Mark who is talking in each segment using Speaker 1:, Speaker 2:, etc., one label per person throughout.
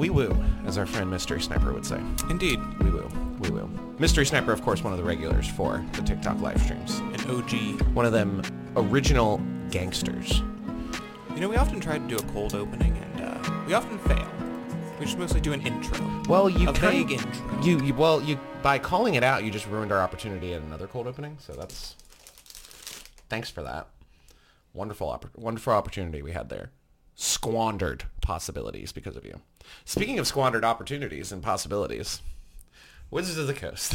Speaker 1: We woo, as our friend Mystery Sniper would say.
Speaker 2: Indeed,
Speaker 1: We woo. We woo. Mystery Sniper, of course, one of the regulars for the TikTok live streams.
Speaker 2: an OG.
Speaker 1: One of them original gangsters.
Speaker 2: You know, we often try to do a cold opening, and uh, we often fail. We just mostly do an intro.
Speaker 1: Well, you
Speaker 2: a
Speaker 1: kind-
Speaker 2: vague intro.
Speaker 1: You, you well, you by calling it out, you just ruined our opportunity at another cold opening. So that's thanks for that. Wonderful, oppor- wonderful opportunity we had there. Squandered possibilities because of you. Speaking of squandered opportunities and possibilities, Wizards of the Coast.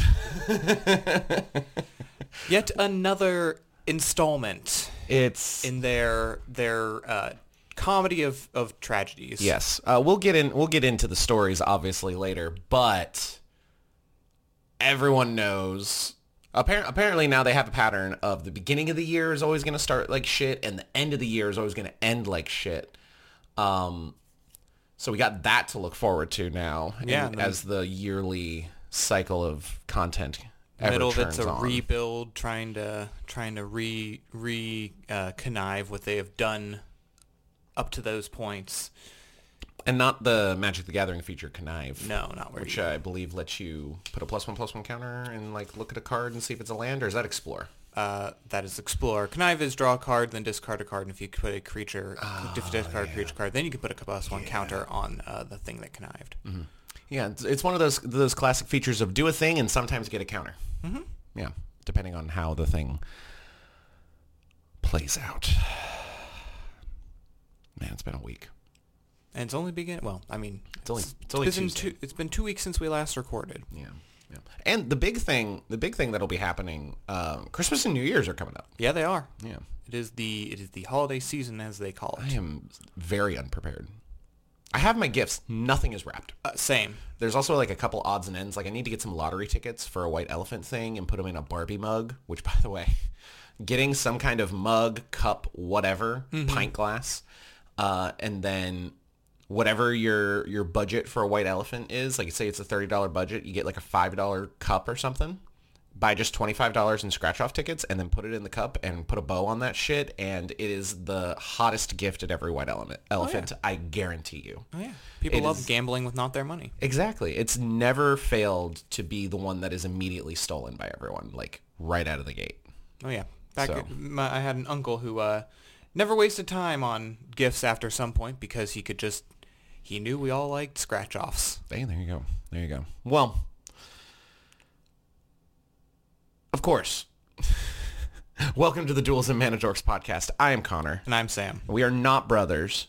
Speaker 2: Yet another installment
Speaker 1: It's
Speaker 2: in their their uh, comedy of, of tragedies.
Speaker 1: Yes, uh, we'll get in. We'll get into the stories obviously later, but everyone knows. Apparently, apparently now they have a pattern of the beginning of the year is always going to start like shit, and the end of the year is always going to end like shit. Um, so we got that to look forward to now,
Speaker 2: Yeah,
Speaker 1: and
Speaker 2: and then-
Speaker 1: as the yearly cycle of content ever
Speaker 2: middle of it's a
Speaker 1: on.
Speaker 2: rebuild, trying to trying to re re uh, connive what they have done up to those points.
Speaker 1: and not the Magic the Gathering feature connive.
Speaker 2: No, not where
Speaker 1: which. I believe lets you put a plus one plus one counter and like look at a card and see if it's a land, or is that explore?
Speaker 2: Uh, that is explore. Connive is draw a card, then discard a card, and if you put a creature,
Speaker 1: Oh,
Speaker 2: if you discard a creature card, then you can put a plus one counter on uh, the thing that connived.
Speaker 1: Yeah, it's, it's one of those those classic features of do a thing and sometimes get a counter. Mm-hmm. Yeah, depending on how the thing plays out. Man, it's been a week.
Speaker 2: And it's only begin. Well, I mean,
Speaker 1: It's only it's only
Speaker 2: been
Speaker 1: Tuesday.
Speaker 2: two, it's been two weeks since we last recorded.
Speaker 1: Yeah, yeah. And the big thing, the big thing that'll be happening, um, Christmas and New Year's are coming up.
Speaker 2: Yeah, they are.
Speaker 1: Yeah,
Speaker 2: It is the it is the holiday season as they call it.
Speaker 1: I am very unprepared. I have my gifts. Nothing is wrapped.
Speaker 2: Uh, same.
Speaker 1: There's also like a couple odds and ends. Like I need to get some lottery tickets for a white elephant thing and put them in a Barbie mug. Which, by the way, getting some kind of mug, cup, whatever, pint glass, uh, and then whatever your your budget for a white elephant is. Like say it's a thirty dollar budget, you get like a five dollar cup or something. Buy just twenty five dollars in scratch off tickets and then put it in the cup and put a bow on that shit. And it is the hottest gift at every white element elephant. I guarantee you.
Speaker 2: Oh yeah. People
Speaker 1: It
Speaker 2: love
Speaker 1: is-
Speaker 2: gambling with not their money.
Speaker 1: Exactly. It's never failed to be the one that is immediately stolen by everyone, like right out of the gate.
Speaker 2: Oh yeah. Back
Speaker 1: So-
Speaker 2: my, I had an uncle who uh, never wasted time on gifts after some point because he could just he knew we all liked scratch offs.
Speaker 1: Hey, there you go. There you go. Well, of course. Welcome to the Duels and Mana Dorks podcast. I am Connor.
Speaker 2: And I'm Sam.
Speaker 1: We are not brothers.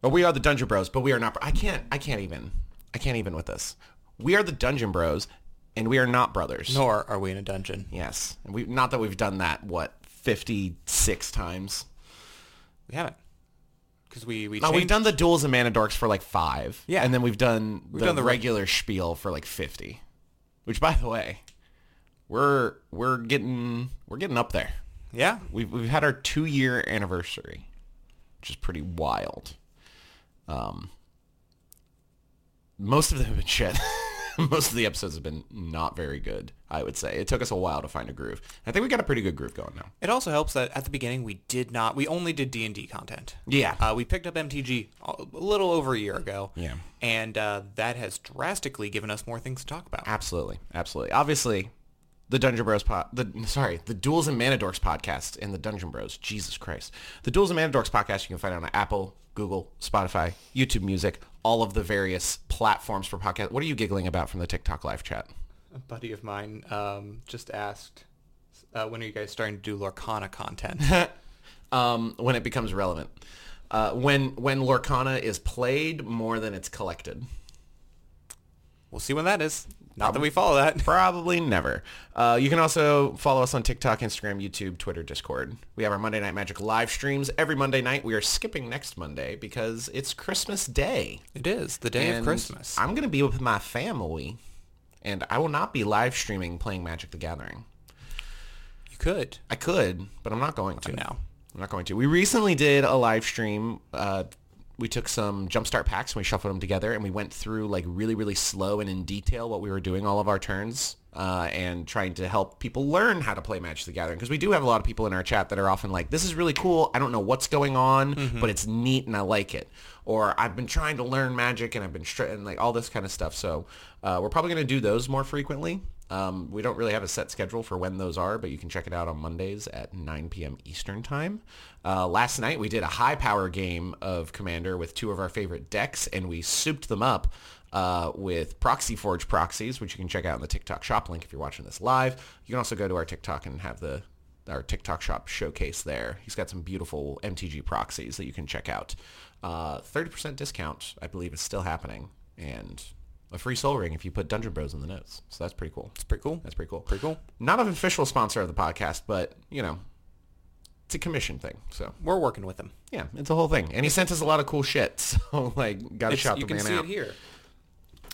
Speaker 1: Well, we are the Dungeon Bros, but we are not. I can't. I can't even. I can't even with this. We are the Dungeon Bros, and we are not brothers.
Speaker 2: Nor are we in a dungeon.
Speaker 1: Yes. We not that we've done that. What fifty six times.
Speaker 2: We haven't. Because we we
Speaker 1: No,
Speaker 2: changed.
Speaker 1: we've done the duels and mana dorks for like five.
Speaker 2: Yeah.
Speaker 1: And then we've done the,
Speaker 2: done the re-
Speaker 1: regular spiel for like fifty. Which by the way, we're we're getting we're getting up there.
Speaker 2: yeah.
Speaker 1: We've we've had our two year anniversary, which is pretty wild. Um most of them have been shit. most of the episodes have been not very good, I would say. It took us a while to find a groove. I think we got a pretty good groove going now.
Speaker 2: It also helps that at the beginning we did not. We only did D and D content.
Speaker 1: Yeah.
Speaker 2: Uh, we picked up MTG a little over a year ago.
Speaker 1: Yeah.
Speaker 2: And uh, that has drastically given us more things to talk about.
Speaker 1: Absolutely, absolutely. Obviously, the Dungeon Bros pod, the sorry, the Duels and Mana Dorks podcast and the Dungeon Bros. Jesus Christ, the Duels and Mana Dorks podcast you can find on Apple, Google, Spotify, YouTube Music, all of the various platforms for podcast. What are you giggling about from the TikTok live chat?
Speaker 2: A buddy of mine um, just asked, uh, when are you guys starting to do Lorcana content?
Speaker 1: Um, when it becomes relevant, uh, when when Lorcana is played more than it's collected.
Speaker 2: We'll see when that is. Not that we follow that.
Speaker 1: Probably never. Uh, you can also follow us on TikTok, Instagram, YouTube, Twitter, Discord. We have our Monday Night Magic live streams every Monday night. We are skipping next Monday because it's Christmas Day.
Speaker 2: It is the day
Speaker 1: And
Speaker 2: of Christmas.
Speaker 1: I'm going to be with my family, and I will not be live streaming playing Magic the Gathering.
Speaker 2: you could.
Speaker 1: I could, but I'm not going to.
Speaker 2: No.
Speaker 1: I'm not going to. We recently did a live stream. Uh, we took some jumpstart packs and we shuffled them together and we went through like really, really slow and in detail what we were doing all of our turns uh, and trying to help people learn how to play Magic the Gathering because we do have a lot of people in our chat that are often like, "This is really cool. I don't know what's going on, but it's neat and I like it." Or I've been trying to learn Magic and I've been str- and like all this kind of stuff. So uh, we're probably going to do those more frequently. Um, we don't really have a set schedule for when those are, but you can check it out on Mondays at 9 p.m. Eastern Time. Uh, last night we did a high power game of Commander with two of our favorite decks, and we souped them up uh, with Proxy Forge proxies, which you can check out in the TikTok shop link if you're watching this live. You can also go to our TikTok and have the our TikTok shop showcase there. He's got some beautiful MTG proxies that you can check out. Uh, 30% discount, I believe, is still happening, and a free soul ring if you put Dungeon Bros in the notes. So that's pretty cool.
Speaker 2: It's pretty cool.
Speaker 1: That's pretty cool.
Speaker 2: Pretty cool.
Speaker 1: Not an official sponsor of the podcast, but you know, it's a commission thing. So
Speaker 2: We're working with them.
Speaker 1: yeah, it's a whole thing. And he sent us a lot of cool shit. So like, got to
Speaker 2: It's-
Speaker 1: shout
Speaker 2: you
Speaker 1: the
Speaker 2: can
Speaker 1: man
Speaker 2: see
Speaker 1: out.
Speaker 2: it here.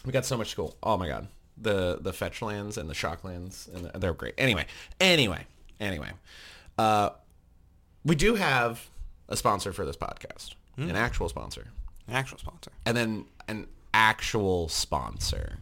Speaker 1: We got so much cool. Oh my god, the the fetch lands and the shock lands, and the, they're great. Anyway, anyway, anyway, uh, we do have a sponsor for this podcast,
Speaker 2: Hmm.
Speaker 1: an actual sponsor,
Speaker 2: An actual sponsor.
Speaker 1: and then an actual sponsor.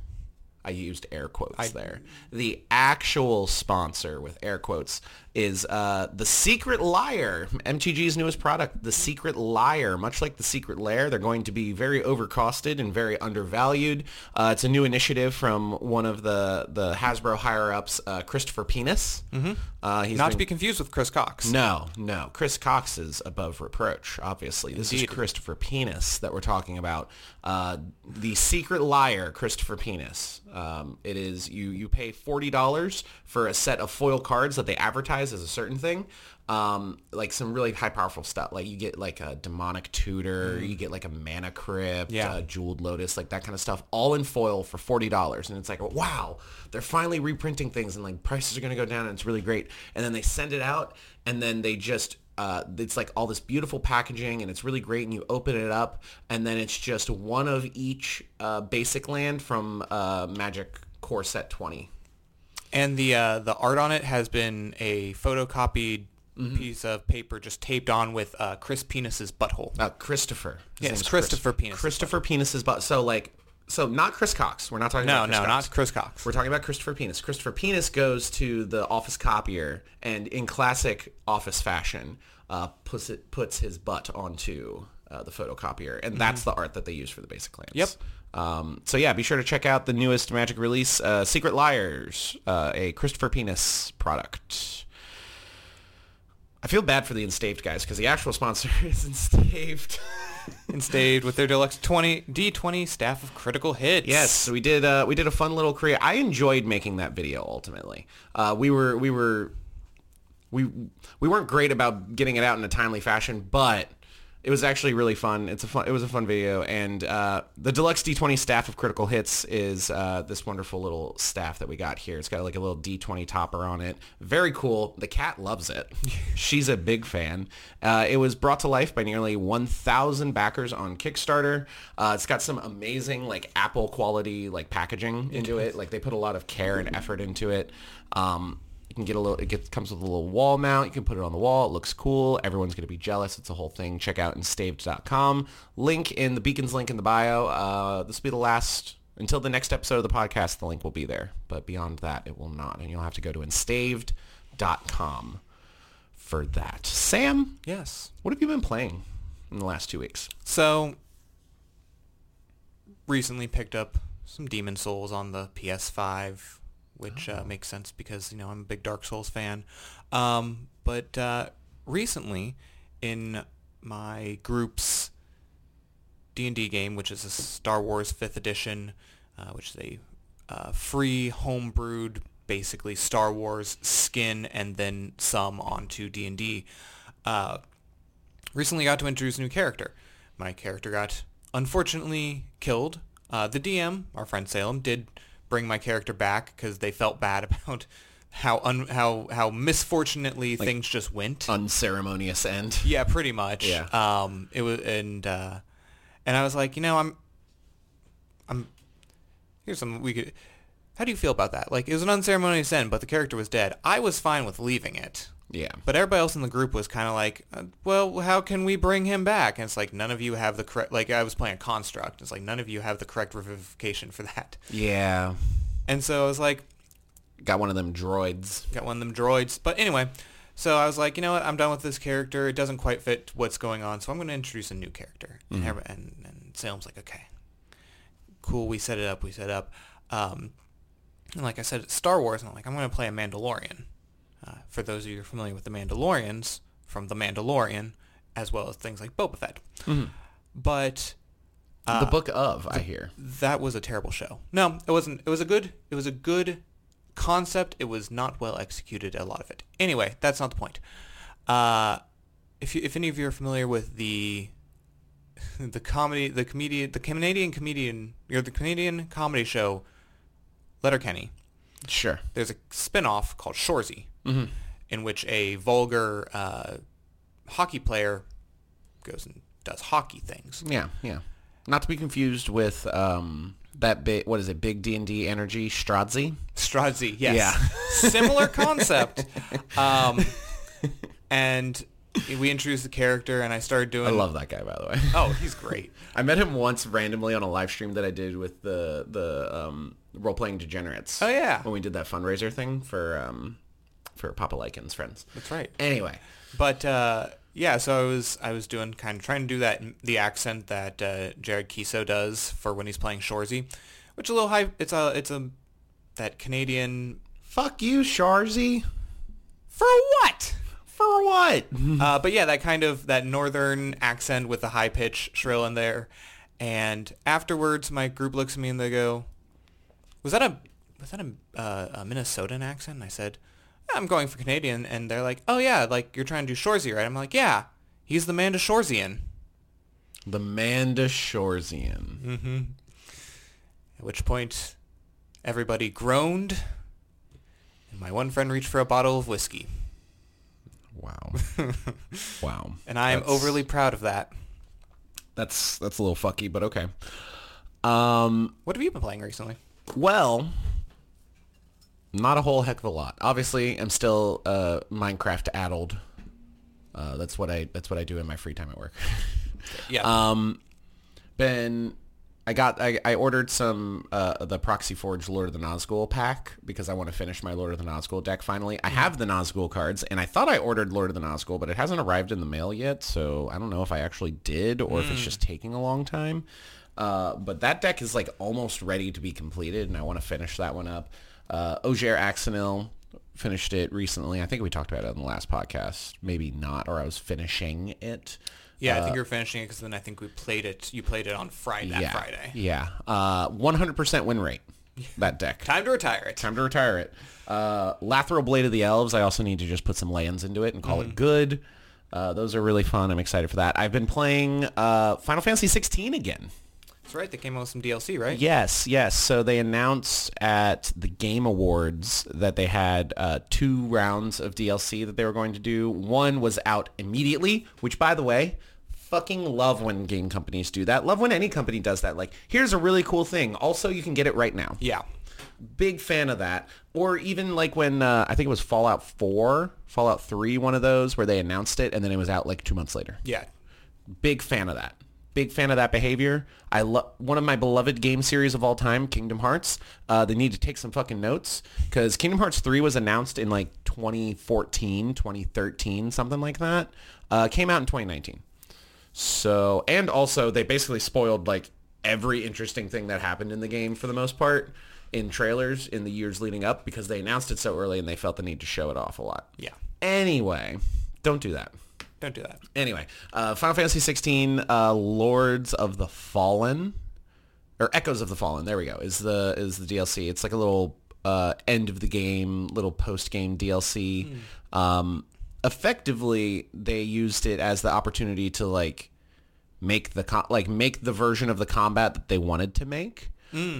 Speaker 1: I used air quotes
Speaker 2: I-
Speaker 1: there. The actual sponsor with air quotes is uh, the Secret Liar, MTG's newest product, the Secret Liar. Much like the Secret Lair, they're going to be very overcosted and very undervalued. Uh, it's a new initiative from one of the the Hasbro higher ups, uh, Christopher Penis. Mm-hmm. Uh, he's
Speaker 2: Not to be confused with Chris Cox.
Speaker 1: no, no. Chris Cox is above reproach, obviously. This
Speaker 2: Indeed.
Speaker 1: is Christopher Penis that we're talking about. Uh, the Secret Liar, Christopher Penis. Um, it is, you, you pay $40 for a set of foil cards that they advertise as a certain thing. Um, like some really high powerful stuff. Like you get like a demonic tutor, you get like a mana crypt,
Speaker 2: Mm. Yeah.
Speaker 1: uh, jeweled lotus, like that kind of stuff, all in foil for forty dollars. And it's like, wow, they're finally reprinting things, and like prices are gonna go down, and it's really great. And then they send it out, and then they just. Uh, it's like all this beautiful packaging and it's really great and you open it up and then it's just one of each uh, basic land from uh, Magic Core Set 20.
Speaker 2: And the uh, the art on it has been a photocopied
Speaker 1: Mm-hmm.
Speaker 2: piece of paper just taped on with uh, Chris Penis's butthole.
Speaker 1: Uh, Christopher. His
Speaker 2: Yes, Christopher Penis.
Speaker 1: Christopher Penis's butt. So like, so not Chris Cox. We're not talking
Speaker 2: No,
Speaker 1: about Chris
Speaker 2: no,
Speaker 1: Cox.
Speaker 2: not Chris Cox.
Speaker 1: We're talking about Christopher Penis. Christopher Penis goes to the office copier and in classic office fashion uh, puts it puts his butt onto uh, the photocopier, and that's the art that they use for the basic.
Speaker 2: Mm-hmm. Yep.
Speaker 1: Um, so yeah, be sure to check out the newest Magic release, uh, Secret Liars, uh, a Christopher Penis product. I feel bad for the Enstaved guys because the actual sponsor is Enstaved.
Speaker 2: and stayed with their deluxe 20 D20 staff of critical hits.
Speaker 1: Yes, we did. Uh, we did a fun little create. I enjoyed making that video. Ultimately, uh, we were we were we we weren't great about getting it out in a timely fashion, but it was actually really fun. It's a fun. It was a fun video, and uh, the deluxe D20 staff of critical hits is uh, this wonderful little staff that we got here. It's got like a little D20 topper on it. Very cool. The cat loves it. She's a big fan. Uh, it was brought to life by nearly 1,000 backers on Kickstarter. Uh, it's got some amazing like Apple quality like packaging into it. Like they put a lot of care and effort into it. Um, you can get a little. It gets, comes with a little wall mount. You can put it on the wall. It looks cool. Everyone's gonna be jealous. It's a whole thing. Check out enstaved.com. Link in the beacons link in the bio. Uh, this will be the last until the next episode of the podcast. The link will be there, but beyond that, it will not. And you'll have to go to enstaved.com for that. Sam,
Speaker 2: Yes.
Speaker 1: what have you been playing in the last two weeks?
Speaker 2: So, recently picked up some Demon Souls on the PS5, which uh, makes sense because, you know, I'm a big Dark Souls fan. Um, but uh, recently, in my group's D&D game, which is a Star Wars 5th edition, uh, which is a uh, free homebrewed, basically Star Wars skin and then some onto D&D. Uh, recently got to introduce a new character. My character got unfortunately killed. Uh, the DM, our friend Salem, did bring my character back because they felt bad about how un- how how misfortunately things just went.
Speaker 1: Unceremonious end.
Speaker 2: yeah, pretty much.
Speaker 1: Yeah.
Speaker 2: Um, it was and uh, and I was like, you know, I'm I'm here's something we could. How do you feel about that? Like it was an unceremonious end, but the character was dead. I was fine with leaving it.
Speaker 1: Yeah.
Speaker 2: But everybody else in the group was kind of like, uh, well, how can we bring him back? And it's like none of you have the correct. Like I was playing a construct. It's like none of you have the correct revivification for that.
Speaker 1: Yeah.
Speaker 2: And so I was like,
Speaker 1: got one of them droids.
Speaker 2: got one of them droids. But anyway, so I was like, you know what? I'm done with this character. It doesn't quite fit what's going on, so I'm going to introduce a new character. And, every- and, and Salem's like, okay, cool. We set it up. We set it up. Um, and like I said, it's Star Wars, and I'm like, I'm going to play a Mandalorian. Uh, for those of you who are familiar with the Mandalorians, from The Mandalorian, as well as things like Boba Fett. But
Speaker 1: the book of, I hear.
Speaker 2: that was a terrible show. No, it wasn't. It was a good. It was a good concept. It was not well executed. A lot of it. Anyway, that's not the point. Uh, if you, if any of you are familiar with the the comedy, the comedian, the Canadian comedian, or the Canadian comedy show, Letterkenny,
Speaker 1: Sure.
Speaker 2: there's a spin-off called Shorzy, in which a vulgar uh, hockey player goes and does hockey things.
Speaker 1: Yeah, yeah. Not to be confused with um, that big, what is it, Big D&D Energy, Stradzi?
Speaker 2: Stradzzi, yes.
Speaker 1: Yeah.
Speaker 2: Similar concept. Um, and we introduced the character, and I started doing.
Speaker 1: I love that guy, by the way.
Speaker 2: Oh, he's great.
Speaker 1: I met him once randomly on a live stream that I did with the the um, role playing degenerates.
Speaker 2: Oh, yeah.
Speaker 1: when we did that fundraiser thing for um, for Papa Lycan's friends.
Speaker 2: That's right.
Speaker 1: Anyway,
Speaker 2: But uh, yeah, so I was I was doing kind of trying to do that the accent that uh, Jared Keeso does for when he's playing Shorzy, which a little high. It's a it's a that Canadian
Speaker 1: fuck you, Shorzy.
Speaker 2: for what?
Speaker 1: For what?
Speaker 2: uh, but yeah, that kind of that northern accent with the high pitch shrill in there. And afterwards, my group looks at me and they go, "Was that a was that a, uh, a Minnesotan accent?" And I said, "I'm going for Canadian." And they're like, "Oh yeah, like you're trying to do Shorzy, right?" I'm like, "Yeah, he's the Manda Shorzian."
Speaker 1: the Manda Shorzian.
Speaker 2: At which point, everybody groaned, and my one friend reached for a bottle of whiskey,
Speaker 1: Wow. wow.
Speaker 2: and I am
Speaker 1: That's-
Speaker 2: overly proud of that.
Speaker 1: That's that's a little fucky, but okay. Um,
Speaker 2: What have you been playing recently?
Speaker 1: well, not a whole heck of a lot. Obviously, I'm still uh, Minecraft addled. Uh, that's what I that's what I do in my free time at work.
Speaker 2: Yeah.
Speaker 1: Um, been I got I, I ordered some uh, the Proxy Forge Lord of the Nazgul pack because I want to finish my Lord of the Nazgul deck finally. I have the Nazgul cards and I thought I ordered Lord of the Nazgul, but it hasn't arrived in the mail yet, so I don't know if I actually did or if it's just taking a long time. Uh, but that deck is like almost ready to be completed and I want to finish that one up. Uh, Ojer Axonil finished it recently. I think we talked about it on the last podcast. Maybe not, or I was finishing it.
Speaker 2: Yeah, I think you're finishing it because then I think we played it. You played it on Friday. That
Speaker 1: yeah,
Speaker 2: Friday.
Speaker 1: Yeah. Uh, 100% win rate, that deck.
Speaker 2: Time to retire it.
Speaker 1: Time to retire it. Uh, Blade of the Elves, I also need to just put some lands into it and call
Speaker 2: Mm-hmm.
Speaker 1: it good. Uh, those are really fun. I'm excited for that. I've been playing uh, Final Fantasy 16 again.
Speaker 2: That's right. They came out with some DLC, right?
Speaker 1: Yes, yes. So they announced at the Game Awards that they had uh, two rounds of DLC that they were going to do. One was out immediately, which, by the way, fucking love when game companies do that. Love when any company does that. Like, here's a really cool thing. Also, you can get it right now.
Speaker 2: Yeah.
Speaker 1: Big fan of that. Or even like when uh, I think it was Fallout 4, Fallout 3, one of those where they announced it and then it was out like two months later
Speaker 2: Yeah.
Speaker 1: big fan of that. Big fan of that behavior. I love one of my beloved game series of all time, Kingdom Hearts. Uh, they need to take some fucking notes because Kingdom Hearts 3 was announced in like 2014, 2013, something like that. Uh, came out in 2019. So, and also they basically spoiled like every interesting thing that happened in the game for the most part in trailers in the years leading up because they announced it so early and they felt the need to show it off a lot.
Speaker 2: Yeah.
Speaker 1: Anyway, don't do that.
Speaker 2: Don't do that.
Speaker 1: Anyway, uh, Final Fantasy 16, uh, Lords of the Fallen, or Echoes of the Fallen. There we go. Is the is the DLC? It's like a little uh, end of the game, little post game DLC. Um, effectively, they used it as the opportunity to like make the co- like make the version of the combat that they wanted to make.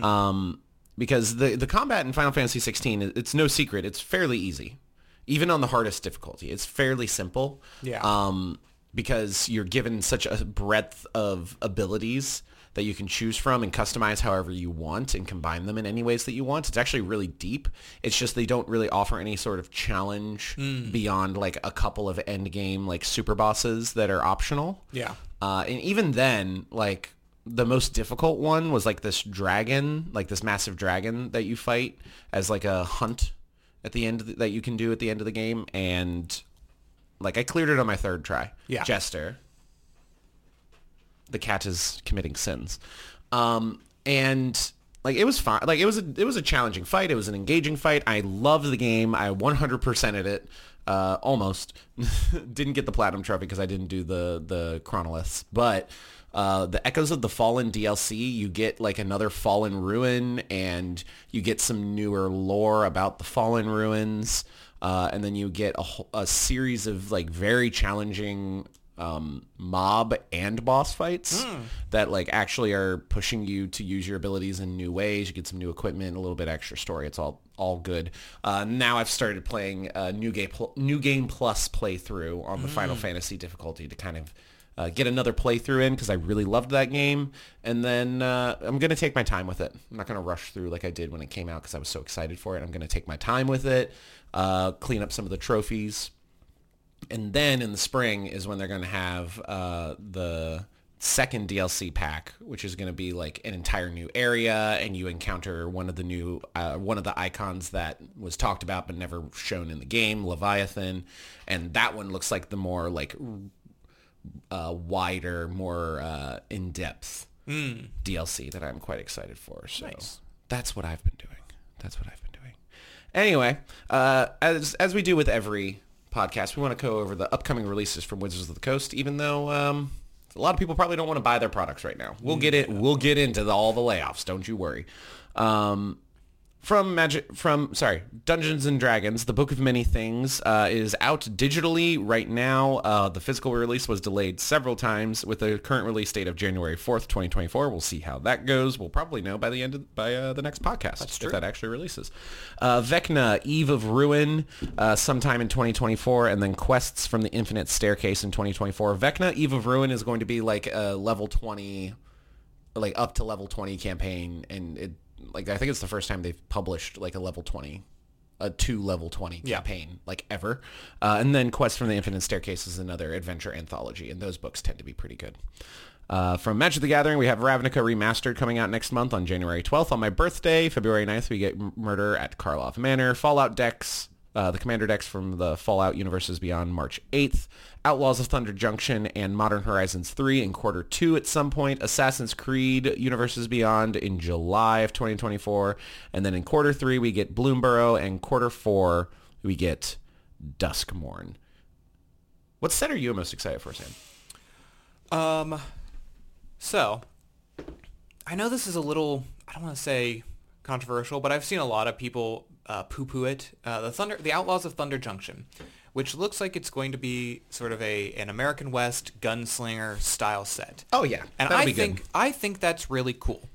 Speaker 1: Um, because the the combat in Final Fantasy 16, it's no secret, it's fairly easy, even on the hardest difficulty. It's fairly simple.
Speaker 2: Yeah.
Speaker 1: Um, because you're given such a breadth of abilities that you can choose from and customize however you want and combine them in any ways that you want. It's actually really deep. It's just they don't really offer any sort of challenge beyond like a couple of end game like super bosses that are optional.
Speaker 2: Yeah.
Speaker 1: Uh, and even then, like the most difficult one was like this dragon, like this massive dragon that you fight as like a hunt at the end the, that you can do at the end of the game, and like I cleared it on my third try.
Speaker 2: Yeah.
Speaker 1: Jester. The cat is committing sins, um, and like it was fine. Like it was a it was a challenging fight. It was an engaging fight. I loved the game. I 100%ed it. Uh, almost didn't get the platinum trophy because I didn't do the the chronoliths, but uh, the Echoes of the Fallen DLC, you get like another Fallen Ruin, and you get some newer lore about the Fallen Ruins, uh, and then you get a, a series of like very challenging um, mob and boss fights that like actually are pushing you to use your abilities in new ways. You get some new equipment, a little bit extra story. It's all all good. Uh, now I've started playing a new game new game plus playthrough on the Final Fantasy difficulty to kind of uh, get another playthrough in because I really loved that game. And then uh, I'm going to take my time with it. I'm not going to rush through like I did when it came out because I was so excited for it. I'm going to take my time with it, uh, clean up some of the trophies. And then in the spring is when they're going to have uh, the second DLC pack, which is going to be like an entire new area, and you encounter one of the new uh, one of the icons that was talked about but never shown in the game, Leviathan, and that one looks like the more like uh, wider, more uh, in depth DLC that I'm quite excited for. So
Speaker 2: Nice.
Speaker 1: that's what I've been doing. That's what I've been doing. Anyway, uh, as as we do with every podcast, we want to go over the upcoming releases from Wizards of the Coast. Even though um, a lot of people probably don't want to buy their products right now, we'll get it. We'll get into the, all the layoffs. Don't you worry. Um, from magic from sorry dungeons and dragons the book of many things uh, is out digitally right now. Uh, the physical release was delayed several times with the current release date of january 4th 2024 we'll see how that goes. We'll probably know by the end of by uh, the next podcast if that actually releases. Uh, vecna eve of ruin uh, sometime in 2024 and then quests from the infinite staircase in 2024 vecna eve of ruin is going to be like a level 20 like up to level 20 campaign and it like I think it's the first time they've published like a level 20 a two level 20
Speaker 2: Yeah.
Speaker 1: campaign like ever. Uh, and then Quest from the Infinite Staircase is another adventure anthology and those books tend to be pretty good. Uh, from Magic the Gathering we have Ravnica Remastered coming out next month on January 12th on my birthday February 9th we get Murder at Karlov Manor Fallout decks uh, the Commander decks from the Fallout Universes Beyond March 8th, Outlaws of Thunder Junction and Modern Horizons 3 in quarter 2 at some point, Assassin's Creed Universes Beyond in July of 2024, and then in quarter 3 we get Bloomburrow, and quarter 4 we get Duskmourn. What set are you most excited for, Sam?
Speaker 2: Um, so I know this is a little I don't want to say controversial, but I've seen a lot of people uh, poo-poo it. Uh, the Thunder, the Outlaws of Thunder Junction, which looks like it's going to be sort of a an American West gunslinger style set.
Speaker 1: Oh yeah,
Speaker 2: and I
Speaker 1: be good.
Speaker 2: think I think that's really cool.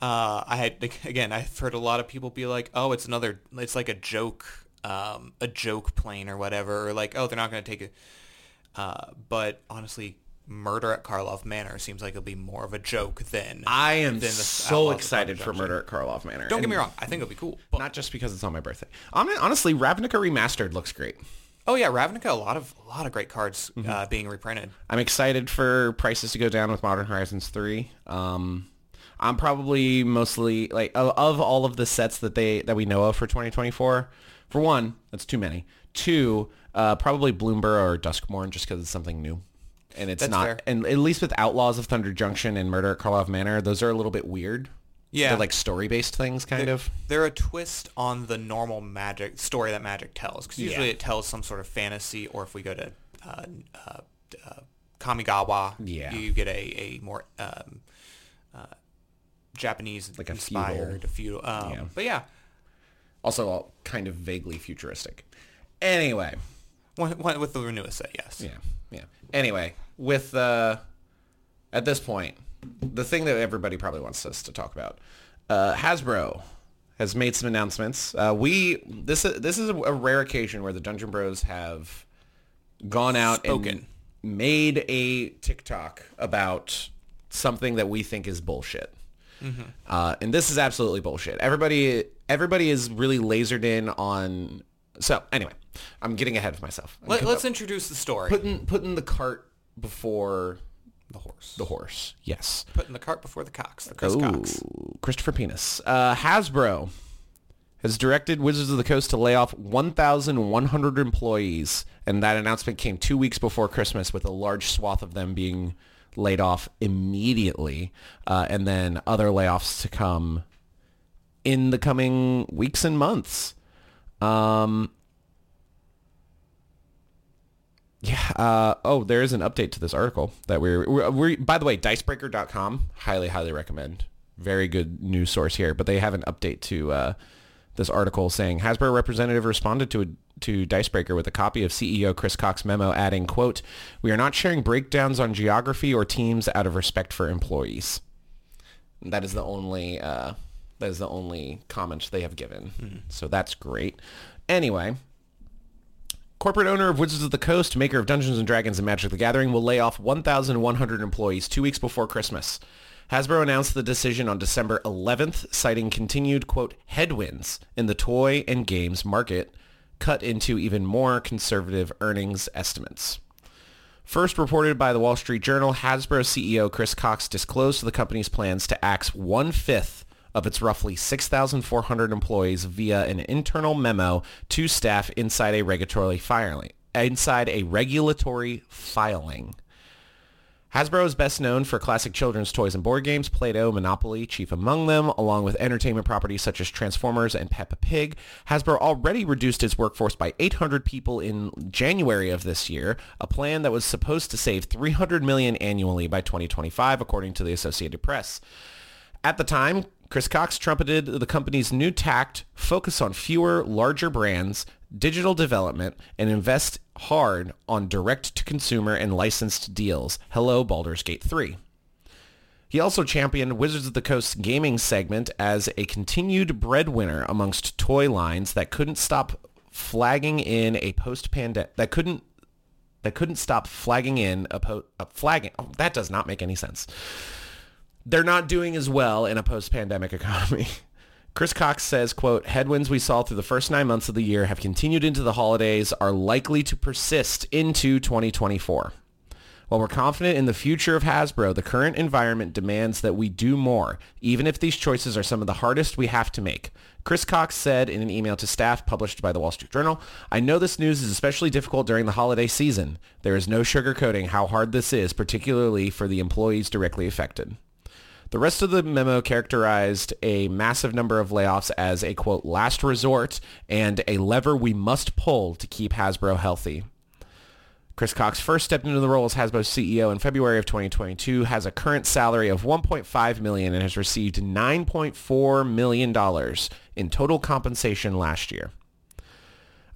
Speaker 2: Uh, I had again, I've heard a lot of people be like, "Oh, it's another, it's like a joke, um, a joke plane or whatever," or like, "Oh, they're not going to take it." Uh, but honestly, Murder at Karlov Manor seems like it'll be more of a joke than
Speaker 1: I am
Speaker 2: than the
Speaker 1: so excited for Murder at Karlov Manor.
Speaker 2: Don't get me wrong, I think it'll be cool. But,
Speaker 1: Not just because it's on my birthday. Hon- Honestly, Ravnica Remastered looks great.
Speaker 2: oh yeah, Ravnica, a lot of a lot of great cards
Speaker 1: Mm-hmm.
Speaker 2: uh, being reprinted.
Speaker 1: I'm excited for prices to go down with Modern Horizons 3. Um, I'm probably mostly like of, of all of the sets that they that we know of for 2024. For one, that's too many. Two, uh, probably Bloomburrow or Duskmourn, just because it's something new, and it's
Speaker 2: That's
Speaker 1: not.
Speaker 2: fair.
Speaker 1: And at least with Outlaws of Thunder Junction and Murder at Karlov Manor, those are a little bit weird.
Speaker 2: Yeah.
Speaker 1: They're like story-based things, kind of.
Speaker 2: They're a twist on the normal magic story that magic tells. Because usually
Speaker 1: Yeah.
Speaker 2: it tells some sort of fantasy, or if we go to uh, uh, uh, Kamigawa,
Speaker 1: Yeah.
Speaker 2: you get a, a more um, uh, Japanese
Speaker 1: Like a
Speaker 2: inspired feudal. Um,
Speaker 1: Yeah.
Speaker 2: But yeah,
Speaker 1: Also, all kind of vaguely futuristic. Anyway,
Speaker 2: one, one, with the newest set, yes.
Speaker 1: Yeah. Anyway, with uh, at this point, the thing that everybody probably wants us to talk about, uh, Hasbro has made some announcements. Uh, we this this is a, a rare occasion where the Dungeon Bros have gone out
Speaker 2: Spoken.
Speaker 1: and made a TikTok about something that we think is bullshit. Uh, and this is absolutely bullshit. Everybody, everybody is really lasered in on. So anyway, I'm getting ahead of myself. I'm
Speaker 2: Let, let's introduce the story.
Speaker 1: putting putting the cart before
Speaker 2: the horse.
Speaker 1: the horse. Yes.
Speaker 2: Putting the cart before the cocks. The Chris Cox.
Speaker 1: Christopher Penis. Uh, Hasbro has directed Wizards of the Coast to lay off 1,100 employees, and that announcement came two weeks before Christmas, with a large swath of them being laid off immediately, uh, and then other layoffs to come in the coming weeks and months. Um, yeah. Uh, oh, there is an update to this article that we're, we're, we're by the way, dicebreaker.com. Highly, highly recommend. Very good news source here. But they have an update to uh, this article saying Hasbro representative responded to a, to Dicebreaker with a copy of CEO Chris Cox memo adding, quote, we are not sharing breakdowns on geography or teams out of respect for employees. That is the only uh, that is the only comment they have given. Mm-hmm. So that's great. Anyway, corporate owner of Wizards of the Coast, maker of Dungeons and Dragons and Magic the Gathering, will lay off 1,100 employees two weeks before Christmas. Hasbro announced the decision on December 11th, citing continued, quote, headwinds in the toy and games market, cut into even more conservative earnings estimates. First reported by the Wall Street Journal, Hasbro CEO Chris Cox disclosed the company's plans to axe one-fifth of its roughly 6,400 employees via an internal memo to staff inside a regulatory filing. Inside a regulatory filing. Hasbro is best known for classic children's toys and board games, Play-Doh, Monopoly, chief among them, along with entertainment properties such as Transformers and Peppa Pig. Hasbro already reduced its workforce by 800 people in January of this year, a plan that was supposed to save 300 million annually by 2025, according to the Associated Press. At the time, Chris Cox trumpeted the company's new tact, focus on fewer, larger brands, digital development, and invest hard on direct-to-consumer and licensed deals. Hello, Baldur's Gate 3. He also championed Wizards of the Coast gaming segment as a continued breadwinner amongst toy lines that couldn't stop flagging in a post-pandemic that couldn't that couldn't stop flagging in a, po- a flagging. Oh, that does not make any sense they're not doing as well in a post-pandemic economy. Chris Cox says, quote, headwinds we saw through the first nine months of the year have continued into the holidays, are likely to persist into 2024. While we're confident in the future of Hasbro, the current environment demands that we do more, even if these choices are some of the hardest we have to make. Chris Cox said in an email to staff published by the Wall Street Journal, I know this news is especially difficult during the holiday season. There is no sugarcoating how hard this is, particularly for the employees directly affected. The rest of the memo characterized a massive number of layoffs as a, quote, last resort and a lever we must pull to keep Hasbro healthy. Chris Cox first stepped into the role as Hasbro's CEO in February of 2022, has a current salary of 1.5 million and has received 9.4 million dollars in total compensation last year.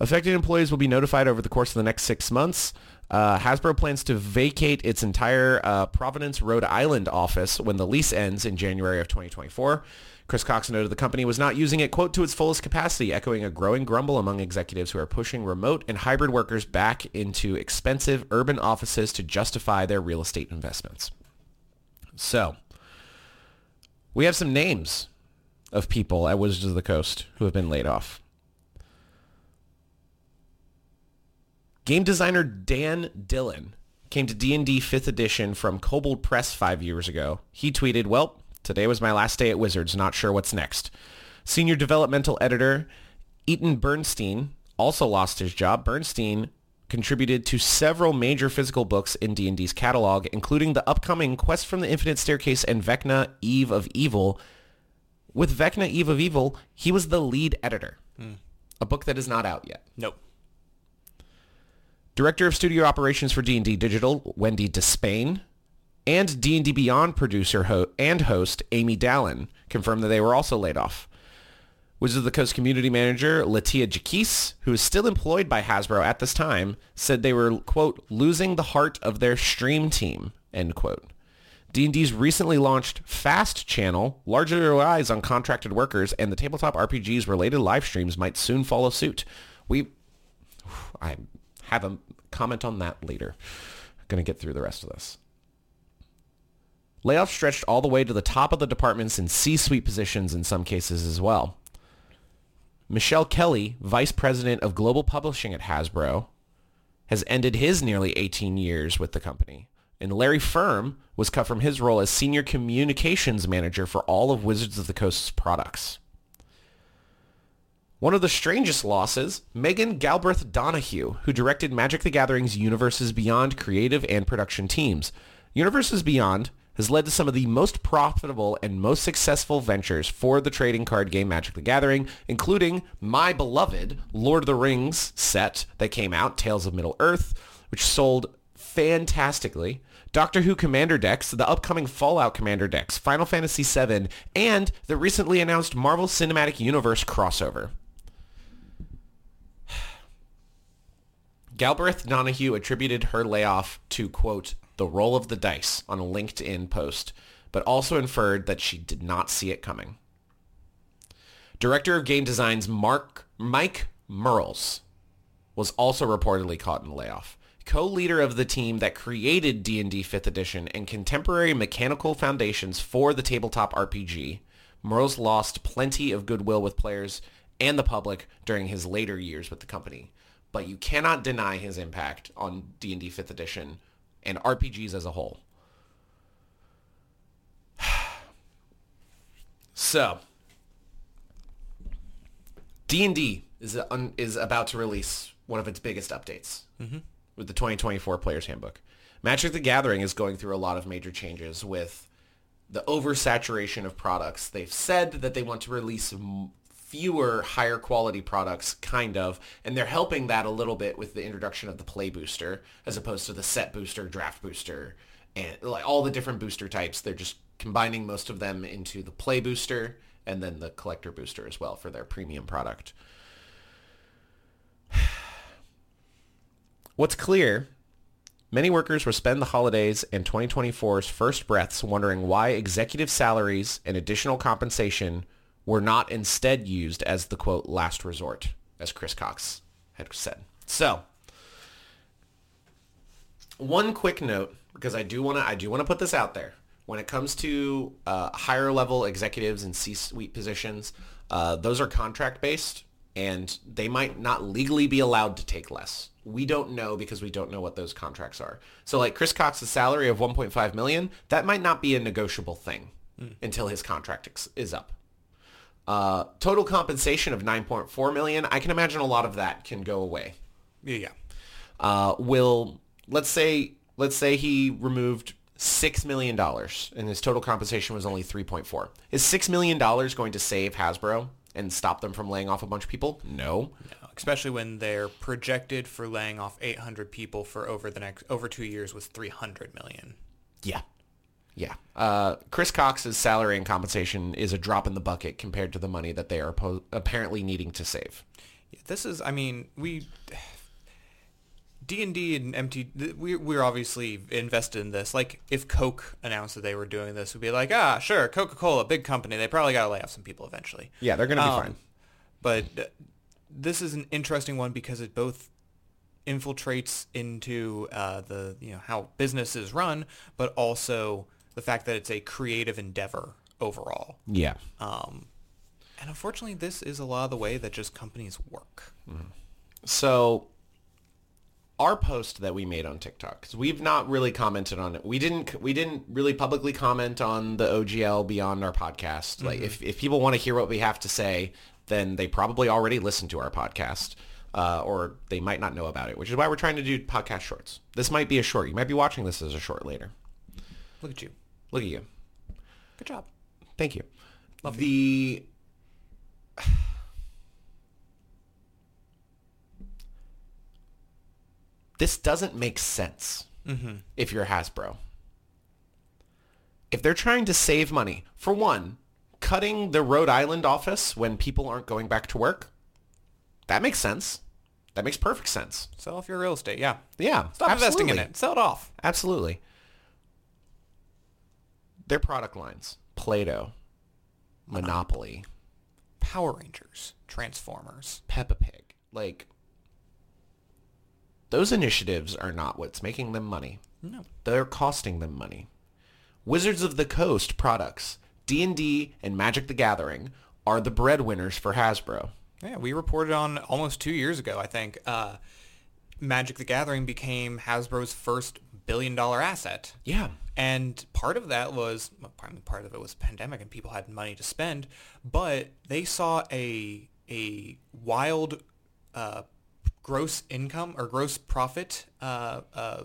Speaker 1: Affected employees will be notified over the course of the next six months. Uh, Hasbro plans to vacate its entire uh, Providence, Rhode Island office when the lease ends in January of 2024. Chris Cox noted the company was not using it, quote, to its fullest capacity, echoing a growing grumble among executives who are pushing remote and hybrid workers back into expensive urban offices to justify their real estate investments. So, we have some names of people at Wizards of the Coast who have been laid off. Game designer Dan Dillon came to D&D 5th edition from Kobold Press five years ago. He tweeted, well, today was my last day at Wizards, not sure what's next. Senior developmental editor Eytan Bernstein also lost his job. Bernstein contributed to several major physical books in D&D's catalog, including the upcoming Quest from the Infinite Staircase and Vecna Eve of Evil. With Vecna Eve of Evil, he was the lead editor. Mm. A book that is not out yet.
Speaker 2: Nope.
Speaker 1: Director of Studio Operations for D&D Digital, Wendy Despain, and D&D Beyond producer ho- and host Amy Dallen confirmed that they were also laid off. Wizards of the Coast community manager Latia Jacquise, who is still employed by Hasbro at this time, said they were, quote, losing the heart of their stream team, end quote. D&D's recently launched Fast channel largely relies on contracted workers, and the tabletop RPG's related live streams might soon follow suit. We, I have a comment on that later. I'm going to get through the rest of this. Layoffs stretched all the way to the top of the departments in C-suite positions in some cases as well. Michelle Kelly, vice president of global publishing at Hasbro, has ended his nearly 18 years with the company. And Larry Firm was cut from his role as senior communications manager for all of Wizards of the Coast's products. One of the strangest losses, Megan Galbraith Donahue, who directed Magic the Gathering's Universes Beyond creative and production teams. Universes Beyond has led to some of the most profitable and most successful ventures for the trading card game Magic the Gathering, including my beloved Lord of the Rings set that came out, Tales of Middle-earth, which sold fantastically. Doctor Who Commander decks, the upcoming Fallout Commander decks, Final Fantasy VII, and the recently announced Marvel Cinematic Universe crossover. Galbraith Donahue attributed her layoff to, quote, the roll of the dice on a LinkedIn post, but also inferred that she did not see it coming. Director of game design's Mark Mike Mearls was also reportedly caught in the layoff. Co-leader of the team that created D&D 5th edition and contemporary mechanical foundations for the tabletop RPG, Mearls lost plenty of goodwill with players and the public during his later years with the company. But you cannot deny his impact on D&D 5th edition and RPGs as a whole. so, D&D is un, is about to release one of its biggest updates mm-hmm. with the 2024 Players Handbook. Magic the Gathering is going through a lot of major changes with the oversaturation of products. They've said that they want to release m- fewer higher quality products, kind of, and they're helping that a little bit with the introduction of the play booster as opposed to the set booster, draft booster, and like all the different booster types. They're just combining most of them into the play booster and then the collector booster as well for their premium product. What's clear, many workers will spend the holidays and 2024's first breaths wondering why executive salaries and additional compensation were not instead used as the quote last resort, as Chris Cox had said. So, one quick note because I do want to I do want to put this out there. When it comes to uh, higher level executives and C-suite positions, uh, those are contract based and they might not legally be allowed to take less. We don't know because we don't know what those contracts are. So like Chris Cox's salary of 1.5 million, that might not be a negotiable thing until his contract is up. Uh, total compensation of 9.4 million, I can imagine a lot of that can go away.
Speaker 2: Yeah, yeah.
Speaker 1: Uh, will let's say let's say he removed six million dollars and his total compensation was only 3.4. Is six million dollars going to save Hasbro and stop them from laying off a bunch of people? No.
Speaker 2: No, especially when they're projected for laying off 800 people for over the next over two years was 300 million.
Speaker 1: Yeah. Yeah. Uh, Chris Cox's salary and compensation is a drop in the bucket compared to the money that they are po- apparently needing to save.
Speaker 2: Yeah, this is, I mean, we D and D and MT, we we're obviously invested in this. Like, if Coke announced that they were doing this, we'd be like, ah, sure, Coca Cola, big company, they probably got to lay off some people eventually.
Speaker 1: Yeah, they're going to be
Speaker 2: Um,
Speaker 1: fine.
Speaker 2: But uh, this is an interesting one because it both infiltrates into uh, the you know how businesses run, but also the fact that it's a creative endeavor overall.
Speaker 1: Yeah.
Speaker 2: Um, and unfortunately, this is a lot of the way that just companies work.
Speaker 1: So our post that we made on TikTok, because we've not really commented on it. We didn't we didn't really publicly comment on the OGL beyond our podcast. Like if, if people want to hear what we have to say, then they probably already listened to our podcast. Uh, or they might not know about it, which is why we're trying to do podcast shorts. This might be a short. You might be watching this as a short later.
Speaker 2: Look at you.
Speaker 1: Look at you.
Speaker 2: Good job.
Speaker 1: Thank you. the this doesn't make sense mm-hmm. if you're Hasbro. If they're trying to save money, for one, cutting the Rhode Island office when people aren't going back to work, that makes sense. That makes perfect sense.
Speaker 2: Sell off your real estate. Yeah.
Speaker 1: Yeah.
Speaker 2: Stop investing in it. Sell it off.
Speaker 1: Absolutely. Their product lines, Play-Doh, Monopoly,
Speaker 2: Power Rangers, Transformers.
Speaker 1: Peppa Pig. Like, those initiatives are not what's making them money.
Speaker 2: No.
Speaker 1: They're costing them money. Wizards of the Coast products, D&D and Magic the Gathering, are the breadwinners for Hasbro.
Speaker 2: Yeah, we reported on almost two years ago, I think. Uh, Magic the Gathering became Hasbro's first billion dollar asset.
Speaker 1: Yeah.
Speaker 2: And part of that was, well, part of it was pandemic and people had money to spend, but they saw a a wild uh, gross income or gross profit uh, uh,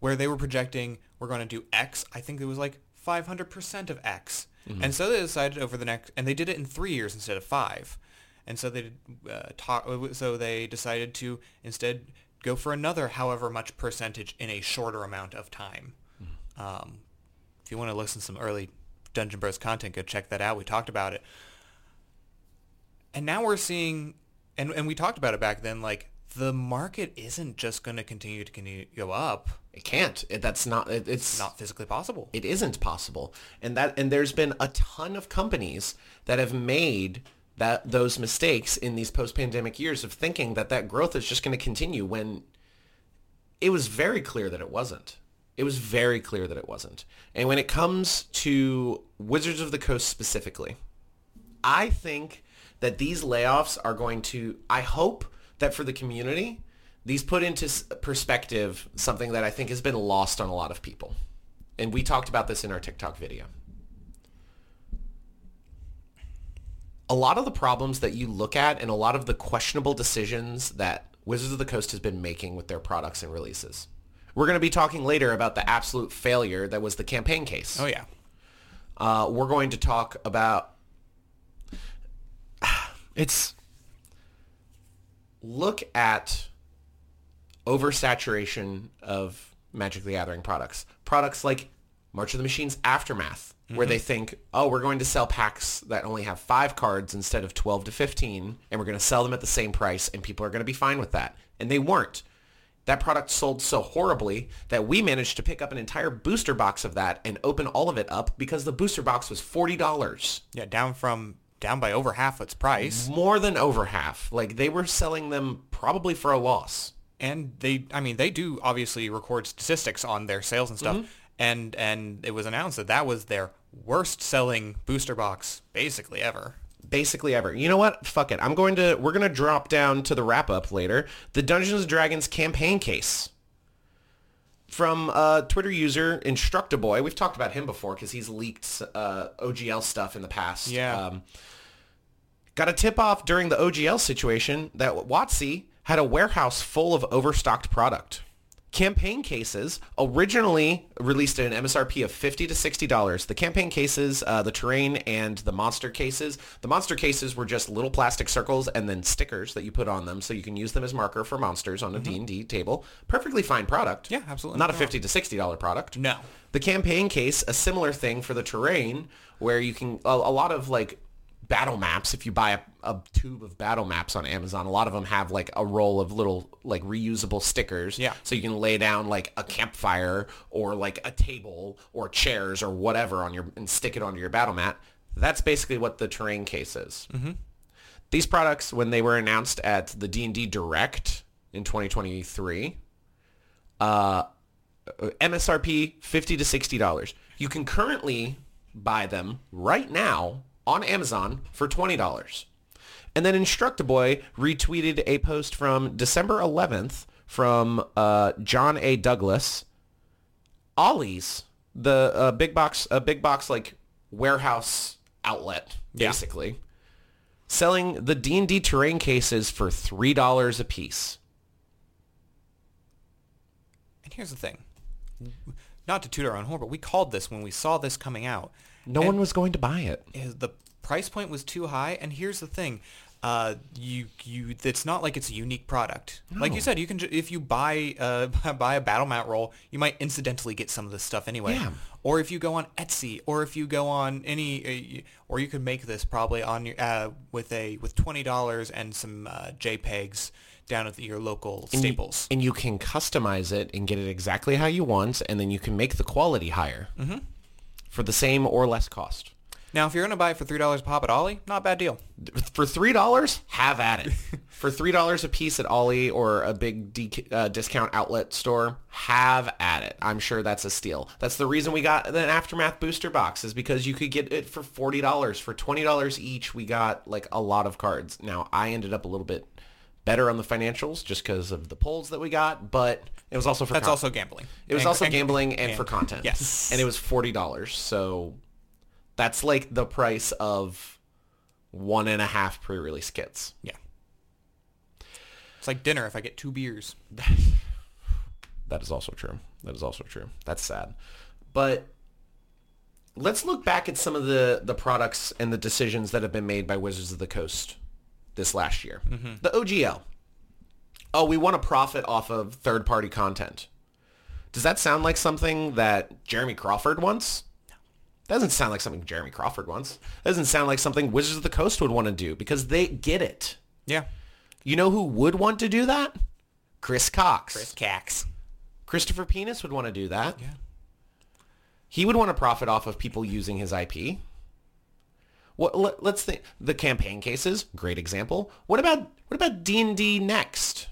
Speaker 2: where they were projecting we're going to do X. I think it was like 500% of X. And so they decided over the next, and they did it in three years instead of five. And so they uh, talk, so they decided to instead go for another however much percentage in a shorter amount of time. Um, if you want to listen to some early Dungeon Bros content, go check that out. We talked about it. And now we're seeing, and, and we talked about it back then, like the market isn't just going to continue to continue to go up.
Speaker 1: It can't. It, that's not. It, it's
Speaker 2: Not physically possible.
Speaker 1: it isn't possible and that and there's been a ton of companies that have made that those mistakes in these post-pandemic years of thinking that that growth is just going to continue when it was very clear that it wasn't. It was very clear that it wasn't. And when it comes to wizards of the coast specifically i think that these layoffs are going to i hope that for the community these put into perspective something that i think has been lost on a lot of people. And we talked about this in our TikTok video. A lot of the problems that you look at and a lot of the questionable decisions that Wizards of the Coast has been making with their products and releases. We're going to be talking later about the absolute failure that was the campaign case.
Speaker 2: Oh yeah.
Speaker 1: Uh, we're going to talk about it's look at oversaturation of Magic the Gathering products. Products like March of the Machines Aftermath, where they think, oh, we're going to sell packs that only have five cards instead of 12 to 15, and we're going to sell them at the same price, and people are going to be fine with that. And they weren't. That product sold so horribly that we managed to pick up an entire booster box of that and open all of it up because the booster box was $40
Speaker 2: Yeah, down from down by over half its price.
Speaker 1: more than over half. Like they were selling them probably for a loss.
Speaker 2: and they i mean they do obviously record statistics on their sales and stuff
Speaker 1: Mm-hmm.
Speaker 2: And and it was announced that that was their worst selling booster box basically ever
Speaker 1: Basically ever. You know what? Fuck it. I'm going to we're going to drop down to the wrap up later. The Dungeons and Dragons campaign case. From uh, Twitter user Indestructoboy. We've talked about him before because he's leaked uh, OGL stuff in the past.
Speaker 2: Yeah.
Speaker 1: Um, got a tip off during the OGL situation that WotC had a warehouse full of overstocked product. Campaign cases originally released at an MSRP of 50 to $60. The campaign cases, uh, the terrain, and the monster cases. The monster cases were just little plastic circles and then stickers that you put on them so you can use them as marker for monsters on a D&D table. Perfectly fine product.
Speaker 2: Yeah, absolutely.
Speaker 1: Not a 50 to $60 product.
Speaker 2: no
Speaker 1: The campaign case, a similar thing for the terrain, where you can a, a lot of like battle maps. If you buy a, a tube of battle maps on Amazon, a lot of them have like a roll of little like reusable stickers.
Speaker 2: Yeah.
Speaker 1: So you can lay down like a campfire or like a table or chairs or whatever on your and stick it onto your battle mat. That's basically what the terrain case is. Mm-hmm. These products, when they were announced at the D&D Direct in 2023, uh, MSRP fifty to sixty dollars. You can currently buy them right now on Amazon for twenty dollars. And then Indestructoboy retweeted a post from December 11th from uh, John A. Douglas. Ollie's, the uh, big box, a big box like warehouse outlet,
Speaker 2: Yeah.
Speaker 1: basically, selling the D&D terrain cases for three dollars a piece.
Speaker 2: and here's the thing not to toot our own horn but we called this when we saw this coming out
Speaker 1: No one was going to buy it.
Speaker 2: the price point was too high and here's the thing uh, you you it's not like it's a unique product. Like you said you can ju- if you buy uh, buy a battle mat roll you might incidentally get some of this stuff anyway.
Speaker 1: Yeah.
Speaker 2: or if you go on Etsy or if you go on any uh, or you could make this probably on your uh, with a with twenty dollars and some uh, JPEGs down at the, your local
Speaker 1: And you-
Speaker 2: Staples.
Speaker 1: And you can customize it and get it exactly how you want, and then you can make the quality higher for the same or less cost.
Speaker 2: now if you're gonna buy it for three dollars a pop at Ollie not a bad deal
Speaker 1: For three dollars, have at it. for three dollars a piece at Ollie or a big D- uh, discount outlet store, have at it. I'm sure that's a steal. That's the reason we got an aftermath booster box is because you could get it for forty dollars. For twenty dollars each, we got like a lot of cards. Now I ended up a little bit better on the financials just because of the polls that we got, but it was also for
Speaker 2: that's
Speaker 1: con-
Speaker 2: also gambling
Speaker 1: it was
Speaker 2: And-
Speaker 1: also
Speaker 2: and-
Speaker 1: gambling and,
Speaker 2: and-
Speaker 1: for content.
Speaker 2: yes
Speaker 1: And it was forty dollars. So that's like the price of one and a half pre-release kits.
Speaker 2: Yeah. It's like dinner if I get two beers.
Speaker 1: That is also true. That is also true. That's sad. But let's look back at some of the, the products and the decisions that have been made by Wizards of the Coast this last year. Mm-hmm. The OGL. Oh, we want to profit off of third-party content. Does that sound like something that Jeremy Crawford wants? No. Doesn't sound like something Jeremy Crawford wants. Doesn't sound like something Wizards of the Coast would want to do because they get it.
Speaker 2: Yeah.
Speaker 1: You know who would want to do that? Chris Cocks.
Speaker 2: Chris Cax.
Speaker 1: Christopher Penis would want to do that.
Speaker 2: Yeah.
Speaker 1: He would want to profit off of people using his IP. What? Let, us think. The campaign cases, great example. What about what about D and D next?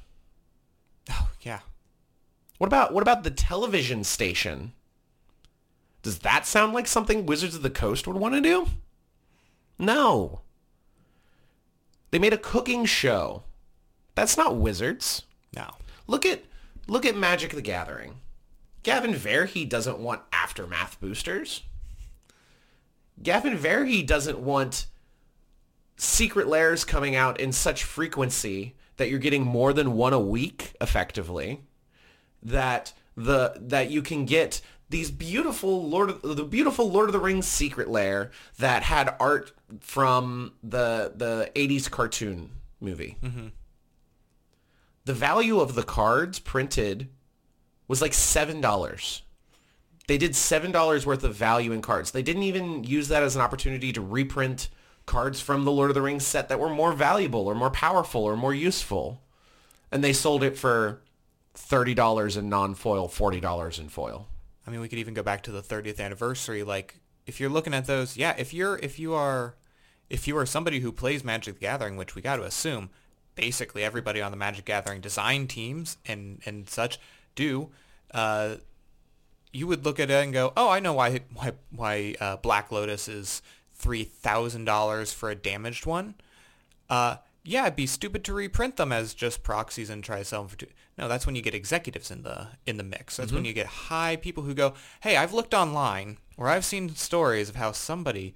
Speaker 1: What about what about the television station? Does that sound like something Wizards of the Coast would want to do? No. They made a cooking show. That's not Wizards.
Speaker 2: No.
Speaker 1: Look at look at Magic the Gathering. Gavin Verhey doesn't want aftermath boosters. Gavin Verhey doesn't want secret lairs coming out in such frequency that you're getting more than one a week effectively that the that you can get these beautiful Lord of, the beautiful Lord of the Rings secret lair that had art from the the 80s cartoon movie. Mm-hmm. The value of the cards printed was like $7. They did $7 worth of value in cards. They didn't even use that as an opportunity to reprint cards from the Lord of the Rings set that were more valuable or more powerful or more useful. And they sold it for $30 in non-foil, $40 in foil.
Speaker 2: I mean, we could even go back to the 30th anniversary. Like, if you're looking at those, yeah, if you're if you are if you are somebody who plays Magic the Gathering, which we got to assume, basically everybody on the Magic Gathering design teams and and such do, uh, you would look at it and go, oh, I know why why why uh, Black Lotus is three thousand dollars for a damaged one. Uh, yeah, it'd be stupid to reprint them as just proxies and try to sell them for two. No, that's when you get executives in the in the mix. That's when you get high people who go, "Hey, I've looked online or I've seen stories of how somebody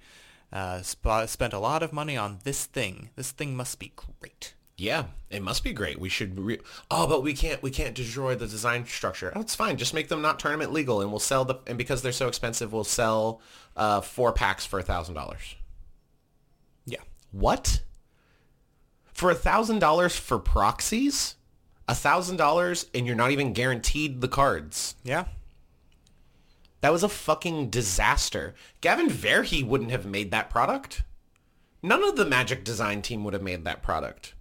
Speaker 2: uh, sp- spent a lot of money on this thing. This thing must be great."
Speaker 1: Yeah, it must be great. We should. Re- oh, but we can't. We can't destroy the design structure. Oh, it's fine. Just make them not tournament legal, and we'll sell the. And because they're so expensive, we'll sell uh, four packs for a thousand dollars.
Speaker 2: Yeah,
Speaker 1: What? For a thousand dollars for proxies? A thousand dollars, and you're not even guaranteed the cards.
Speaker 2: yeah,
Speaker 1: That was a fucking disaster. Gavin Verhey wouldn't have made that product. None of the Magic design team would have made that product.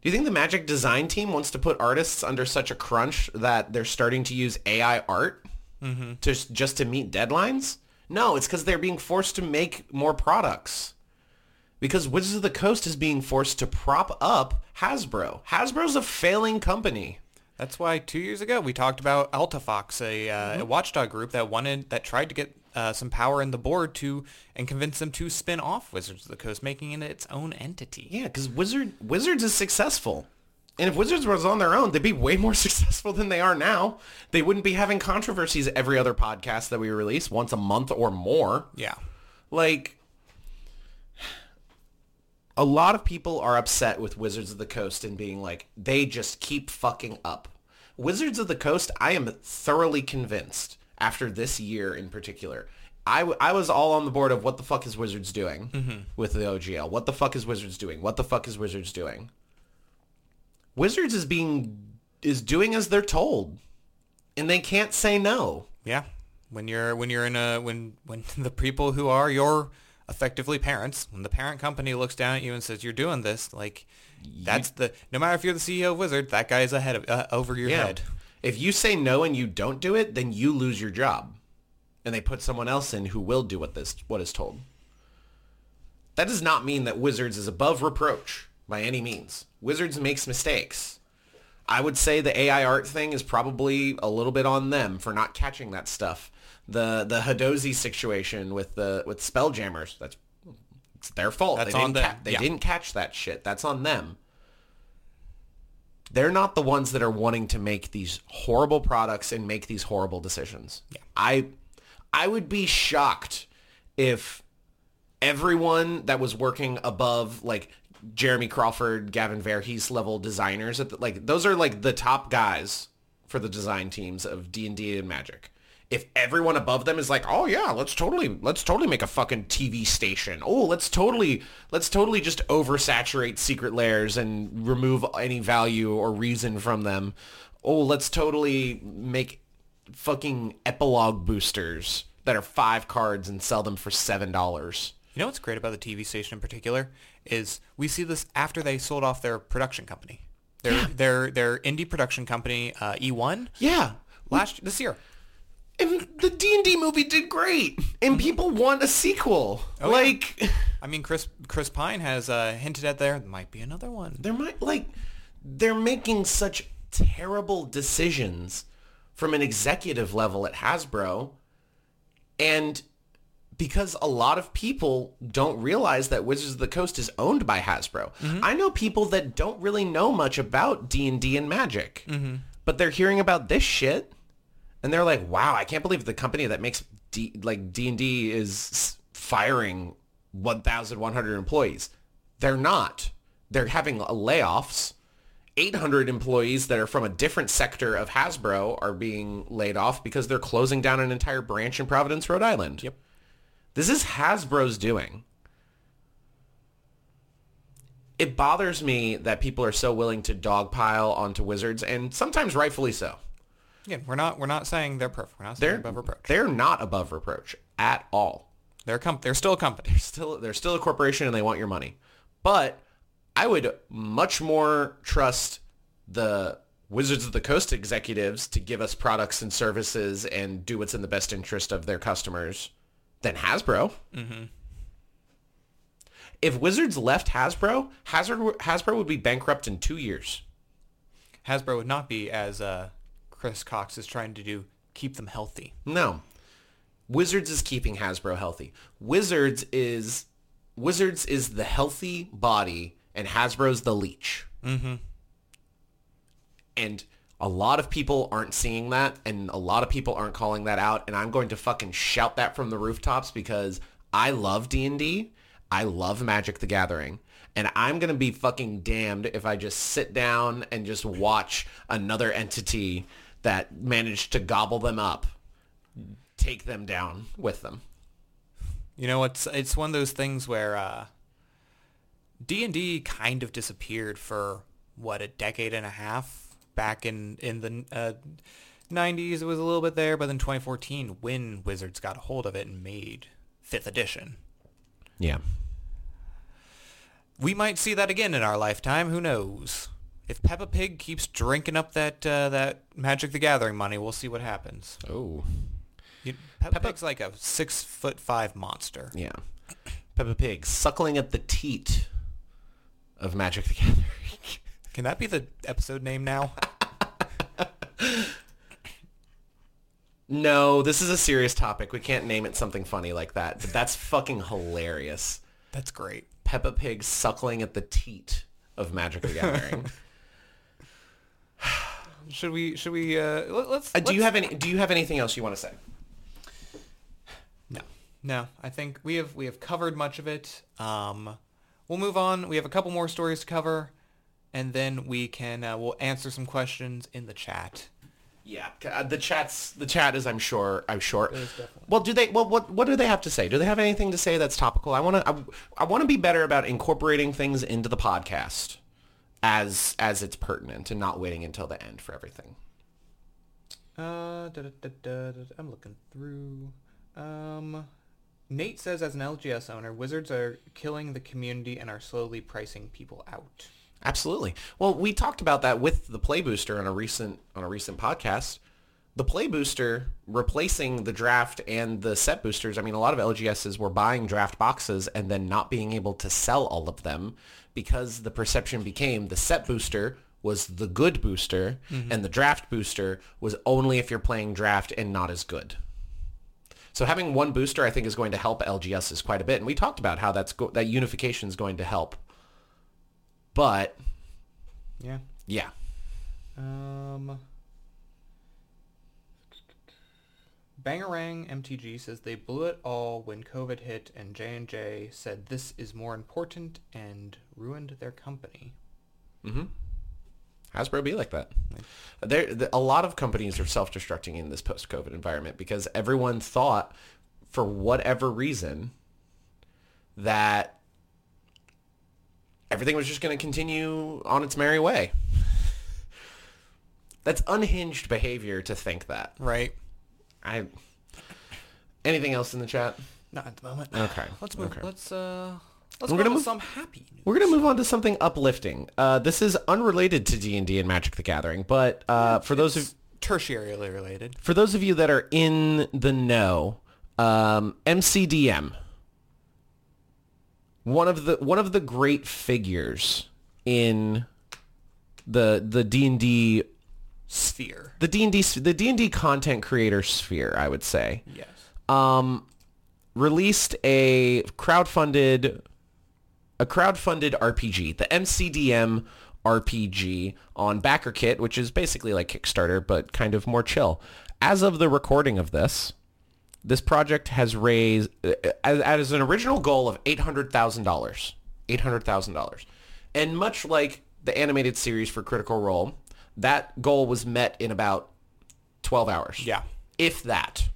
Speaker 1: Do you think the Magic design team wants to put artists under such a crunch that they're starting to use AI art mm-hmm. to just to meet deadlines? No, it's because they're being forced to make more products. Because Wizards of the Coast is being forced to prop up Hasbro. Hasbro's a failing company.
Speaker 2: That's why two years ago we talked about Alta Fox, a, uh, a watchdog group that wanted that tried to get uh, some power in the board to and convince them to spin off Wizards of the Coast, making it its own entity.
Speaker 1: Yeah, because Wizard Wizards is successful. And if Wizards was on their own, they'd be way more successful than they are now. They wouldn't be having controversies every other podcast that we release once a month or more.
Speaker 2: Yeah,
Speaker 1: Like, a lot of people are upset with Wizards of the Coast and being like, they just keep fucking up. Wizards of the Coast, I am thoroughly convinced after this year in particular. I, w- I was all on the board of what the fuck is Wizards doing mm-hmm. with the OGL. What the fuck is Wizards doing? What the fuck is Wizards doing? Wizards is being is doing as they're told, and they can't say no.
Speaker 2: yeah. When you're when you're in a when when the people who are your effectively parents, when the parent company looks down at you and says you're doing this, like that's the no matter if you're the CEO of Wizard, that guy is ahead of uh, over your
Speaker 1: Yeah.
Speaker 2: head.
Speaker 1: If you say no and you don't do it, then you lose your job. And they put someone else in who will do what this what is told. That does not mean that Wizards is above reproach by any means. Wizards makes mistakes. I would say the AI art thing is probably a little bit on them for not catching that stuff. The the Hadozee situation with the with Spelljammers, that's it's their fault.
Speaker 2: That's
Speaker 1: they
Speaker 2: on
Speaker 1: didn't
Speaker 2: them,
Speaker 1: they
Speaker 2: yeah.
Speaker 1: didn't catch that shit. That's on them they're not the ones that are wanting to make these horrible products and make these horrible decisions.
Speaker 2: Yeah.
Speaker 1: I I would be shocked if everyone that was working above like Jeremy Crawford, Gavin Verhey's level designers at the, like those are like the top guys for the design teams of D&D and Magic. If everyone above them is like, "Oh yeah, let's totally let's totally make a fucking TV station. Oh, let's totally let's totally just oversaturate secret lairs and remove any value or reason from them. Oh, let's totally make fucking epilogue boosters that are 5 cards and sell them for $7."
Speaker 2: You know what's great about the TV station in particular is we see this after they sold off their production company. Their
Speaker 1: Yeah.
Speaker 2: their their indie production company uh, eOne
Speaker 1: Yeah.
Speaker 2: last this year.
Speaker 1: And the D&D movie did great. And mm-hmm. people want a sequel.
Speaker 2: Oh, yeah.
Speaker 1: like
Speaker 2: I mean, Chris Chris Pine has uh, hinted at there might be another one.
Speaker 1: there might like they're making such terrible decisions from an executive level at Hasbro and because a lot of people don't realize that Wizards of the Coast is owned by Hasbro. Mm-hmm. I know people that don't really know much about D&D and Magic. Mm-hmm. But they're hearing about this shit and they're like, "Wow, I can't believe the company that makes D- like D&D is firing 1,100 employees." They're not. They're having layoffs. 800 employees that are from a different sector of Hasbro are being laid off because they're closing down an entire branch in Providence, Rhode Island.
Speaker 2: Yep.
Speaker 1: This is Hasbro's doing. It bothers me that people are so willing to dogpile onto Wizards, and sometimes rightfully so.
Speaker 2: Again, we're not we're not saying they're perfect. We're not saying
Speaker 1: They're
Speaker 2: they're above reproach.
Speaker 1: They're not above reproach at all.
Speaker 2: They're com- they're still a company.
Speaker 1: They're Still, they're still a corporation, and they want your money. But I would much more trust the Wizards of the Coast executives to give us products and services and do what's in the best interest of their customers than Hasbro. If Wizards left Hasbro, Hasbro, Hasbro would be bankrupt in two years.
Speaker 2: Hasbro would not be as uh, Chris Cocks is trying to do. Keep them healthy.
Speaker 1: No. Wizards is keeping Hasbro healthy. Wizards is Wizards is the healthy body and Hasbro's the leech. Mm-hmm. And a lot of people aren't seeing that and a lot of people aren't calling that out and I'm going to fucking shout that from the rooftops because I love D&D. I love Magic the Gathering. And I'm going to be fucking damned if I just sit down and just watch another entity that managed to gobble them up take them down with them.
Speaker 2: You know, it's it's one of those things where uh, D&D kind of disappeared for what a decade and a half back in in the uh, 90s it was a little bit there but then 2014 when Wizards got a hold of it and made 5th edition.
Speaker 1: Yeah.
Speaker 2: We might see that again in our lifetime, who knows. If Peppa Pig keeps drinking up that uh, that Magic the Gathering money, we'll see what happens.
Speaker 1: Oh.
Speaker 2: You, Peppa,
Speaker 1: Peppa-
Speaker 2: Pig's like a six foot five monster.
Speaker 1: Yeah. Peppa Pig suckling at the teat of Magic the Gathering.
Speaker 2: Can that be the episode name now?
Speaker 1: no, this is a serious topic. We can't name it something funny like that. But that's fucking hilarious.
Speaker 2: That's great.
Speaker 1: Peppa Pig suckling at the teat of Magic the Gathering.
Speaker 2: Should we? Should we? Uh, let, let's.
Speaker 1: Uh, do you
Speaker 2: let's-
Speaker 1: have any do you have anything else you want to say?
Speaker 2: No, no. I think we have we have covered much of it. Um, we'll move on. We have a couple more stories to cover, and then we can uh, we'll answer some questions in the chat.
Speaker 1: Yeah, uh, the chats. The chat is, I'm sure. I'm sure.
Speaker 2: It is definitely.
Speaker 1: Well, do they? Well, what what do they have to say? Do they have anything to say that's topical? I want to. I, I want to be better about incorporating things into the podcast as as it's pertinent and not waiting until the end for everything.
Speaker 2: Uh, da, da, da, da, I'm looking through. Um, Nate says, as an LGS owner, Wizards are killing the community and are slowly pricing people out.
Speaker 1: Absolutely. Well, we talked about that with the Play Booster on a recent on a recent podcast. The Play Booster replacing the draft and the set boosters. I mean, a lot of LGSs were buying draft boxes and then not being able to sell all of them because the perception became the set booster was the good booster and the draft booster was only if you're playing draft and not as good. So having one booster, I think, is going to help LGSs quite a bit, and we talked about how that's go- that unification is going to help. But
Speaker 2: Yeah.
Speaker 1: yeah,
Speaker 2: Um, Bangarang MTG says they blew it all when COVID hit and J&J said this is more important and ruined their company.
Speaker 1: Mm-hmm. Hasbro be like that. There, the, a lot of companies are self-destructing in this post-COVID environment because everyone thought, for whatever reason, that everything was just going to continue on its merry way. That's unhinged behavior to think that.
Speaker 2: Right.
Speaker 1: I. Anything else in the chat?
Speaker 2: Not at the moment.
Speaker 1: Okay.
Speaker 2: Let's move.
Speaker 1: Okay.
Speaker 2: Let's uh. Let's
Speaker 1: We're
Speaker 2: go
Speaker 1: gonna
Speaker 2: to
Speaker 1: move-
Speaker 2: some happy news.
Speaker 1: We're gonna move on to something uplifting. Uh, this is unrelated to D and D and Magic the Gathering, but uh, for those of
Speaker 2: tertiarily related.
Speaker 1: for those of you that are in the know, um, MCDM, one of the one of the great figures in the the D and D
Speaker 2: Sphere.
Speaker 1: the D and D the D and D content creator sphere, I would say,
Speaker 2: Yes.
Speaker 1: um, released a crowdfunded a crowdfunded RPG, the MCDM RPG on BackerKit, which is basically like Kickstarter but kind of more chill. As of the recording of this, this project has raised uh, as, as an original goal of eight hundred thousand dollars. Eight hundred thousand dollars, and much like the animated series for Critical Role, that goal was met in about twelve hours
Speaker 2: Yeah.
Speaker 1: if that.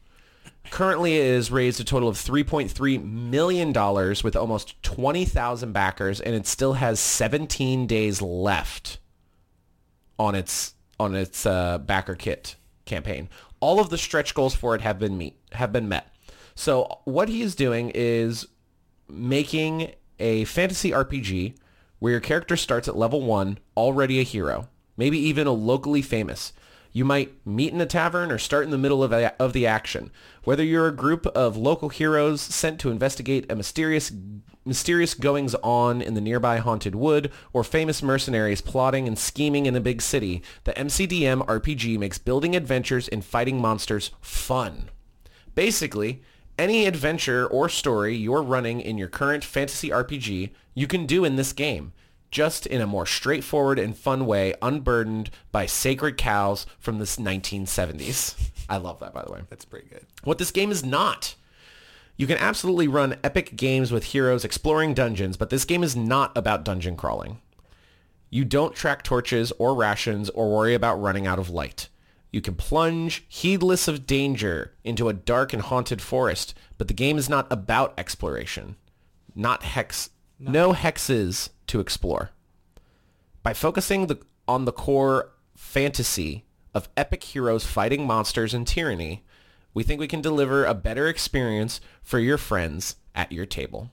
Speaker 1: Currently, it has raised a total of $3.3 million with almost 20,000 backers, and it still has 17 days left on its on its uh, BackerKit campaign. All of the stretch goals for it have been meet have been met. So what he is doing is making a fantasy RPG where your character starts at level one, already a hero, maybe even a locally famous. You might meet in a tavern or start in the middle of, a, of the action. Whether you're a group of local heroes sent to investigate a mysterious mysterious goings on in the nearby haunted wood or famous mercenaries plotting and scheming in a big city, the MCDM RPG makes building adventures and fighting monsters fun. Basically, any adventure or story you're running in your current fantasy RPG, you can do in this game, just in a more straightforward and fun way, unburdened by sacred cows from the 1970s. I love that, by the way.
Speaker 2: That's pretty good.
Speaker 1: What this game is not. You can absolutely run epic games with heroes exploring dungeons, but this game is not about dungeon crawling. You don't track torches or rations or worry about running out of light. You can plunge, heedless of danger, into a dark and haunted forest, but the game is not about exploration. Not hex, no hexes to explore. By focusing the, on the core fantasy of epic heroes fighting monsters and tyranny, we think we can deliver a better experience for your friends at your table.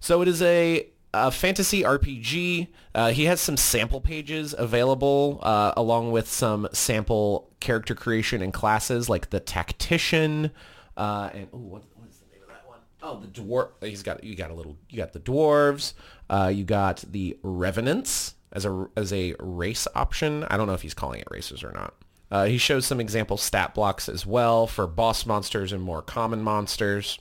Speaker 1: So it is a, a fantasy RPG. Uh, he has some sample pages available uh, along with some sample character creation and classes like the Tactician. Uh, and ooh, what, what is the name of that one? Oh, the dwarf. He's got you got a little. You got the dwarves. Uh, you got the revenants as a as a race option. I don't know if he's calling it races or not. Uh, he shows some example stat blocks as well for boss monsters and more common monsters.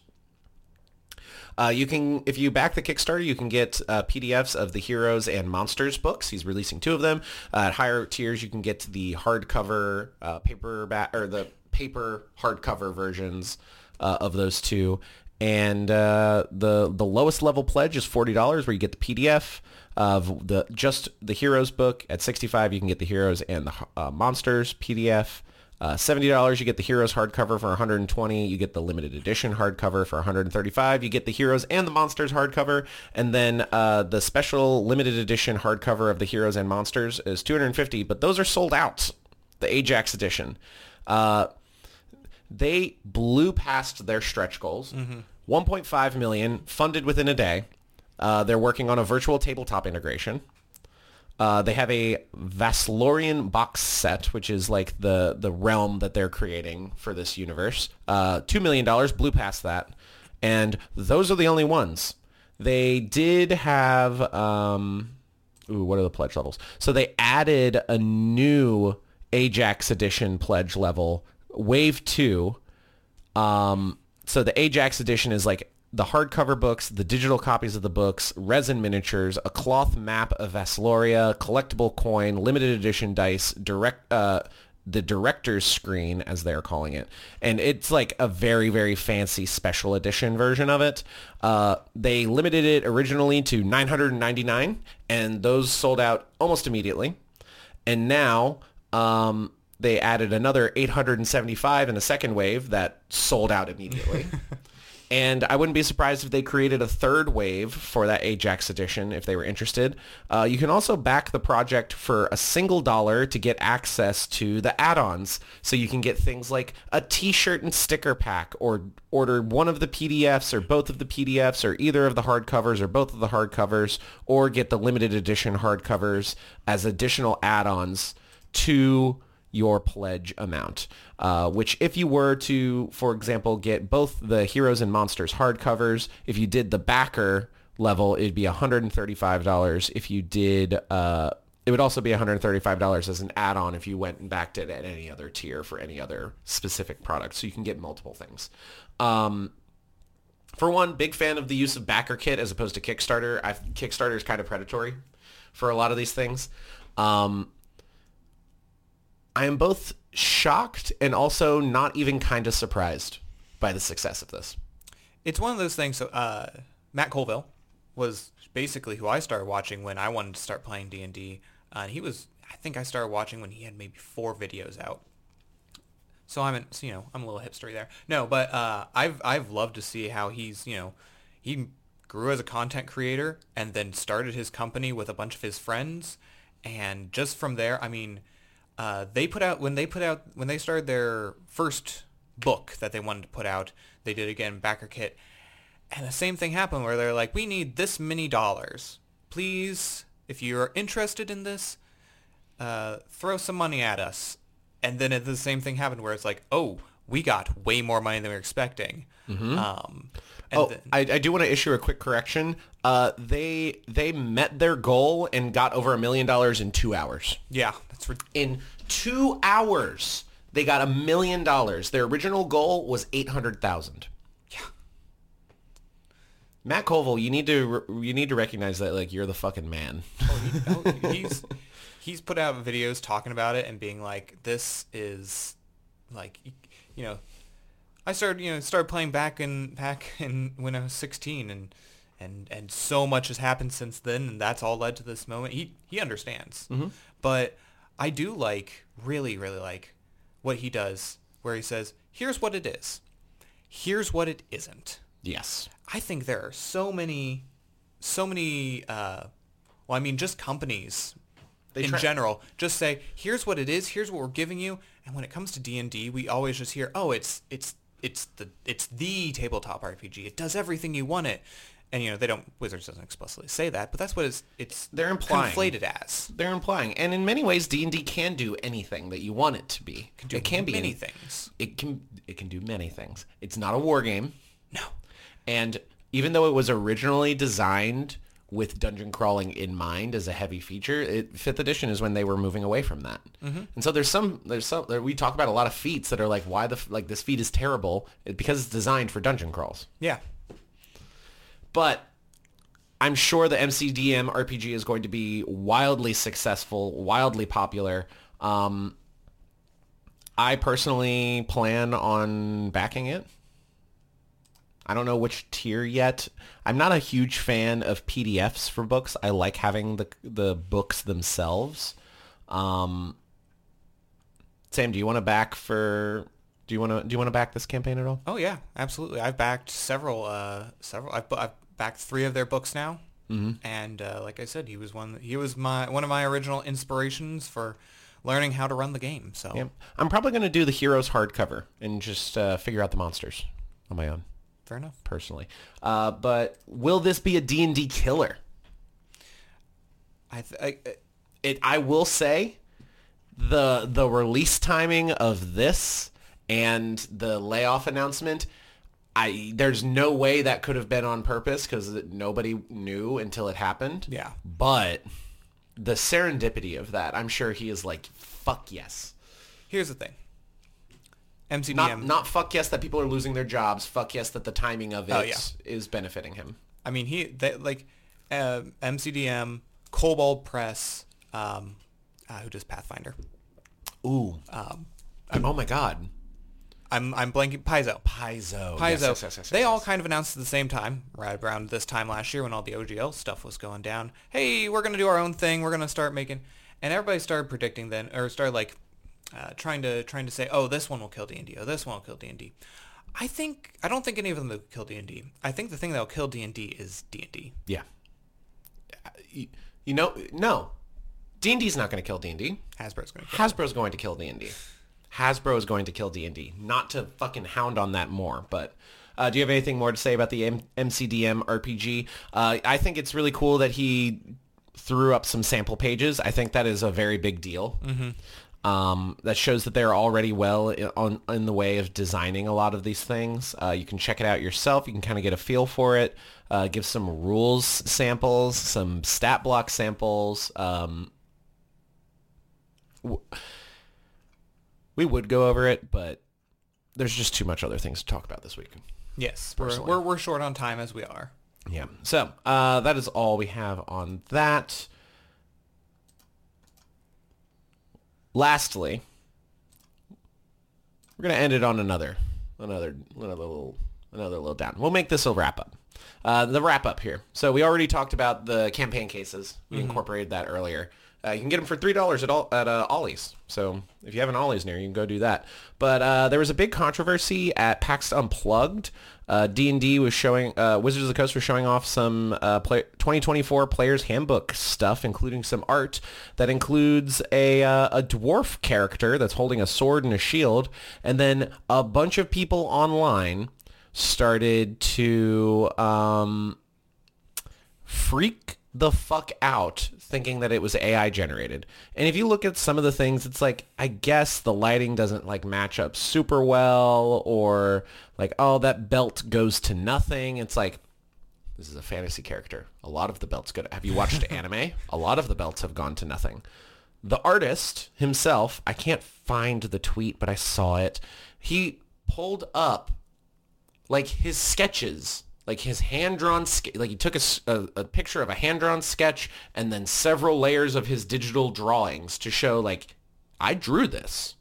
Speaker 1: Uh, you can, if you back the Kickstarter, you can get uh, PDFs of the Heroes and Monsters books. He's releasing two of them. Uh, at higher tiers, you can get the hardcover uh, paperback or the paper hardcover versions uh, of those two. And uh, the the lowest level pledge is forty dollars, where you get the PDF of the just the Heroes book. At sixty five, you can get the Heroes and the uh, Monsters PDF. Uh, $70 you get the Heroes hardcover for 120 you get the limited edition hardcover for 135 you get the Heroes and the Monsters hardcover. And then uh, the special limited edition hardcover of the Heroes and Monsters is 250 but those are sold out. The Ajax edition. Uh, they blew past their stretch goals 1.5 million funded within a day uh, they're working on a virtual tabletop integration uh, they have a Vaslorian box set, which is like the the realm that they're creating for this universe. Uh, Two million dollars blew past that, and those are the only ones. They did have. Um, ooh, what are the pledge levels? So they added a new Ajax edition pledge level, Wave Two. Um, so the Ajax edition is like the hardcover books, the digital copies of the books, resin miniatures, a cloth map of Vasloria, collectible coin, limited edition dice, direct uh, the director's screen, as they're calling it, and it's like a very very fancy special edition version of it. Uh, they limited it originally to 999, and those sold out almost immediately. And now um, they added another 875 in a second wave that sold out immediately. And I wouldn't be surprised if they created a third wave for that Ajax edition if they were interested. Uh, you can also back the project for a single dollar to get access to the add-ons. So you can get things like a t-shirt and sticker pack or order one of the PDFs or both of the PDFs or either of the hardcovers or both of the hardcovers or get the limited edition hardcovers as additional add-ons to your pledge amount, uh, which if you were to, for example, get both the Heroes and Monsters hardcovers, if you did the backer level, it'd be $135. If you did, uh, it would also be $135 as an add-on if you went and backed it at any other tier for any other specific product. So you can get multiple things. Um, for one, big fan of the use of BackerKit as opposed to Kickstarter. I've, Kickstarter is kind of predatory for a lot of these things. Um, I am both shocked and also not even kind of surprised by the success of this.
Speaker 2: It's one of those things. So uh, Matt Colville was basically who I started watching when I wanted to start playing D and D. and he was, I think, I started watching when he had maybe four videos out. So I'm, an, you know, I'm a little hipstery there. No, but uh, I've I've loved to see how he's, you know, he grew as a content creator and then started his company with a bunch of his friends, and just from there, I mean uh, they put out when they put out when they started their first book that they wanted to put out. They did again BackerKit, and the same thing happened where they're like, "We need this many dollars, please. If you're interested in this, uh, throw some money at us." And then the same thing happened where it's like, "Oh, we got way more money than we were expecting." Mm-hmm. Um,
Speaker 1: oh, then, I, I, do want to issue a quick correction. Uh, they they met their goal and got over a million dollars in two hours.
Speaker 2: Yeah, that's
Speaker 1: in two hours. They got a million dollars. Their original goal was eight hundred thousand.
Speaker 2: Yeah.
Speaker 1: Matt Colville, you need to you need to recognize that like you're the fucking man.
Speaker 2: Oh, he, oh, he's he's put out videos talking about it and being like, this is like, you know, I started, you know, started playing back in back in when I was 16, and and and so much has happened since then, and that's all led to this moment. He he understands, mm-hmm. but I do like really really like what he does, where he says, "Here's what it is. Here's what it isn't."
Speaker 1: Yes,
Speaker 2: I think there are so many, so many. Uh, well, I mean, just companies they in general just say here's what it is here's what we're giving you and when it comes to d&d we always just hear oh it's it's it's the it's the tabletop RPG. It does everything you want it. And you know they don't Wizards doesn't explicitly say that, but that's what it's it's
Speaker 1: they're implying
Speaker 2: conflated as.
Speaker 1: They're implying, and in many ways, D and D can do anything that you want it to be.
Speaker 2: It can, it can be many things.
Speaker 1: It can it can do many things. It's not a war game.
Speaker 2: No.
Speaker 1: And even though it was originally designed with dungeon crawling in mind as a heavy feature. It, fifth edition is when they were moving away from that, mm-hmm. and so there's some there's some there, we talk about a lot of feats that are like why the like this feat is terrible it, because it's designed for dungeon crawls.
Speaker 2: Yeah,
Speaker 1: but I'm sure the MCDM RPG is going to be wildly successful, wildly popular. Um, I personally plan on backing it. I don't know which tier yet. I'm not a huge fan of PDFs for books. I like having the the books themselves. Um, Sam, do you want to back for? Do you want to do you want to back this campaign at all?
Speaker 2: Oh yeah, absolutely. I've backed several uh, several. I've, I've backed three of their books now, mm-hmm. and uh, like I said, he was one. He was my one of my original inspirations for learning how to run the game. So
Speaker 1: yeah. I'm probably going to do the Heroes hardcover and just uh, figure out the monsters on my own.
Speaker 2: Fair enough.
Speaker 1: Personally, uh, but will this be a D and D killer?
Speaker 2: I, th- I
Speaker 1: it. I will say, the the release timing of this and the layoff announcement. I there's no way that could have been on purpose because nobody knew until it happened.
Speaker 2: Yeah.
Speaker 1: But the serendipity of that, I'm sure he is like, fuck yes.
Speaker 2: Here's the thing. MCDM.
Speaker 1: Not, not fuck yes that people are losing their jobs. Fuck yes that the timing of oh, it oh, yeah. is benefiting him.
Speaker 2: I mean, he they, like uh, MCDM, Kobold Press, um, uh, who does Pathfinder.
Speaker 1: Ooh.
Speaker 2: Um,
Speaker 1: oh my god.
Speaker 2: I'm I'm blanking Paizo.
Speaker 1: Paizo.
Speaker 2: Paizo.
Speaker 1: Yes, yes, yes, yes,
Speaker 2: they
Speaker 1: yes,
Speaker 2: all kind of announced at the same time, right around this time last year when all the OGL stuff was going down. Hey, we're gonna do our own thing. We're gonna start making, and everybody started predicting then, or started like uh, trying to trying to say, oh, this one will kill D and D. Oh, this one will kill D and D. I think I don't think any of them will kill D and D. I think the thing that will kill D and D is D and D.
Speaker 1: Yeah. You, you know, no. D&D's not going to kill D&D.
Speaker 2: Hasbro's going to kill.
Speaker 1: Hasbro's going to kill D&D. Hasbro is going to kill D&D. Not to fucking hound on that more, but uh, do you have anything more to say about the M- MCDM RPG? Uh, I think it's really cool that he threw up some sample pages. I think that is a very big deal. Um, that shows that they're already well i- on in the way of designing a lot of these things. Uh, you can check it out yourself. You can kind of get a feel for it. Uh, give some rules samples, some stat block samples. Um, we would go over it, but there's just too much other things to talk about this week.
Speaker 2: Yes, we're, we're we're short on time as we are.
Speaker 1: Yeah. So uh, that is all we have on that. Lastly, we're gonna end it on another, another, another little, another little down. We'll make this a wrap up. Uh, the wrap up here. So we already talked about the campaign cases. We incorporated that earlier. Uh, you can get them for three dollars at all at uh, Ollie's. So if you have an Ollie's near, you can go do that. But uh, there was a big controversy at PAX Unplugged. Uh, D&D was showing, uh, Wizards of the Coast was showing off some uh, play, 2024 Player's Handbook stuff, including some art that includes a, a dwarf character that's holding a sword and a shield, and then a bunch of people online started to um, freak the fuck out thinking that it was AI generated. And if you look at some of the things, it's like, I guess the lighting doesn't like match up super well or like, oh, that belt goes to nothing. It's like, this is a fantasy character. A lot of the belts go to, have you watched anime? A lot of the belts have gone to nothing. The artist himself, I can't find the tweet, but I saw it. He pulled up like his sketches, like his hand-drawn, ske- like he took a a picture of a hand-drawn sketch and then several layers of his digital drawings to show like, I drew this.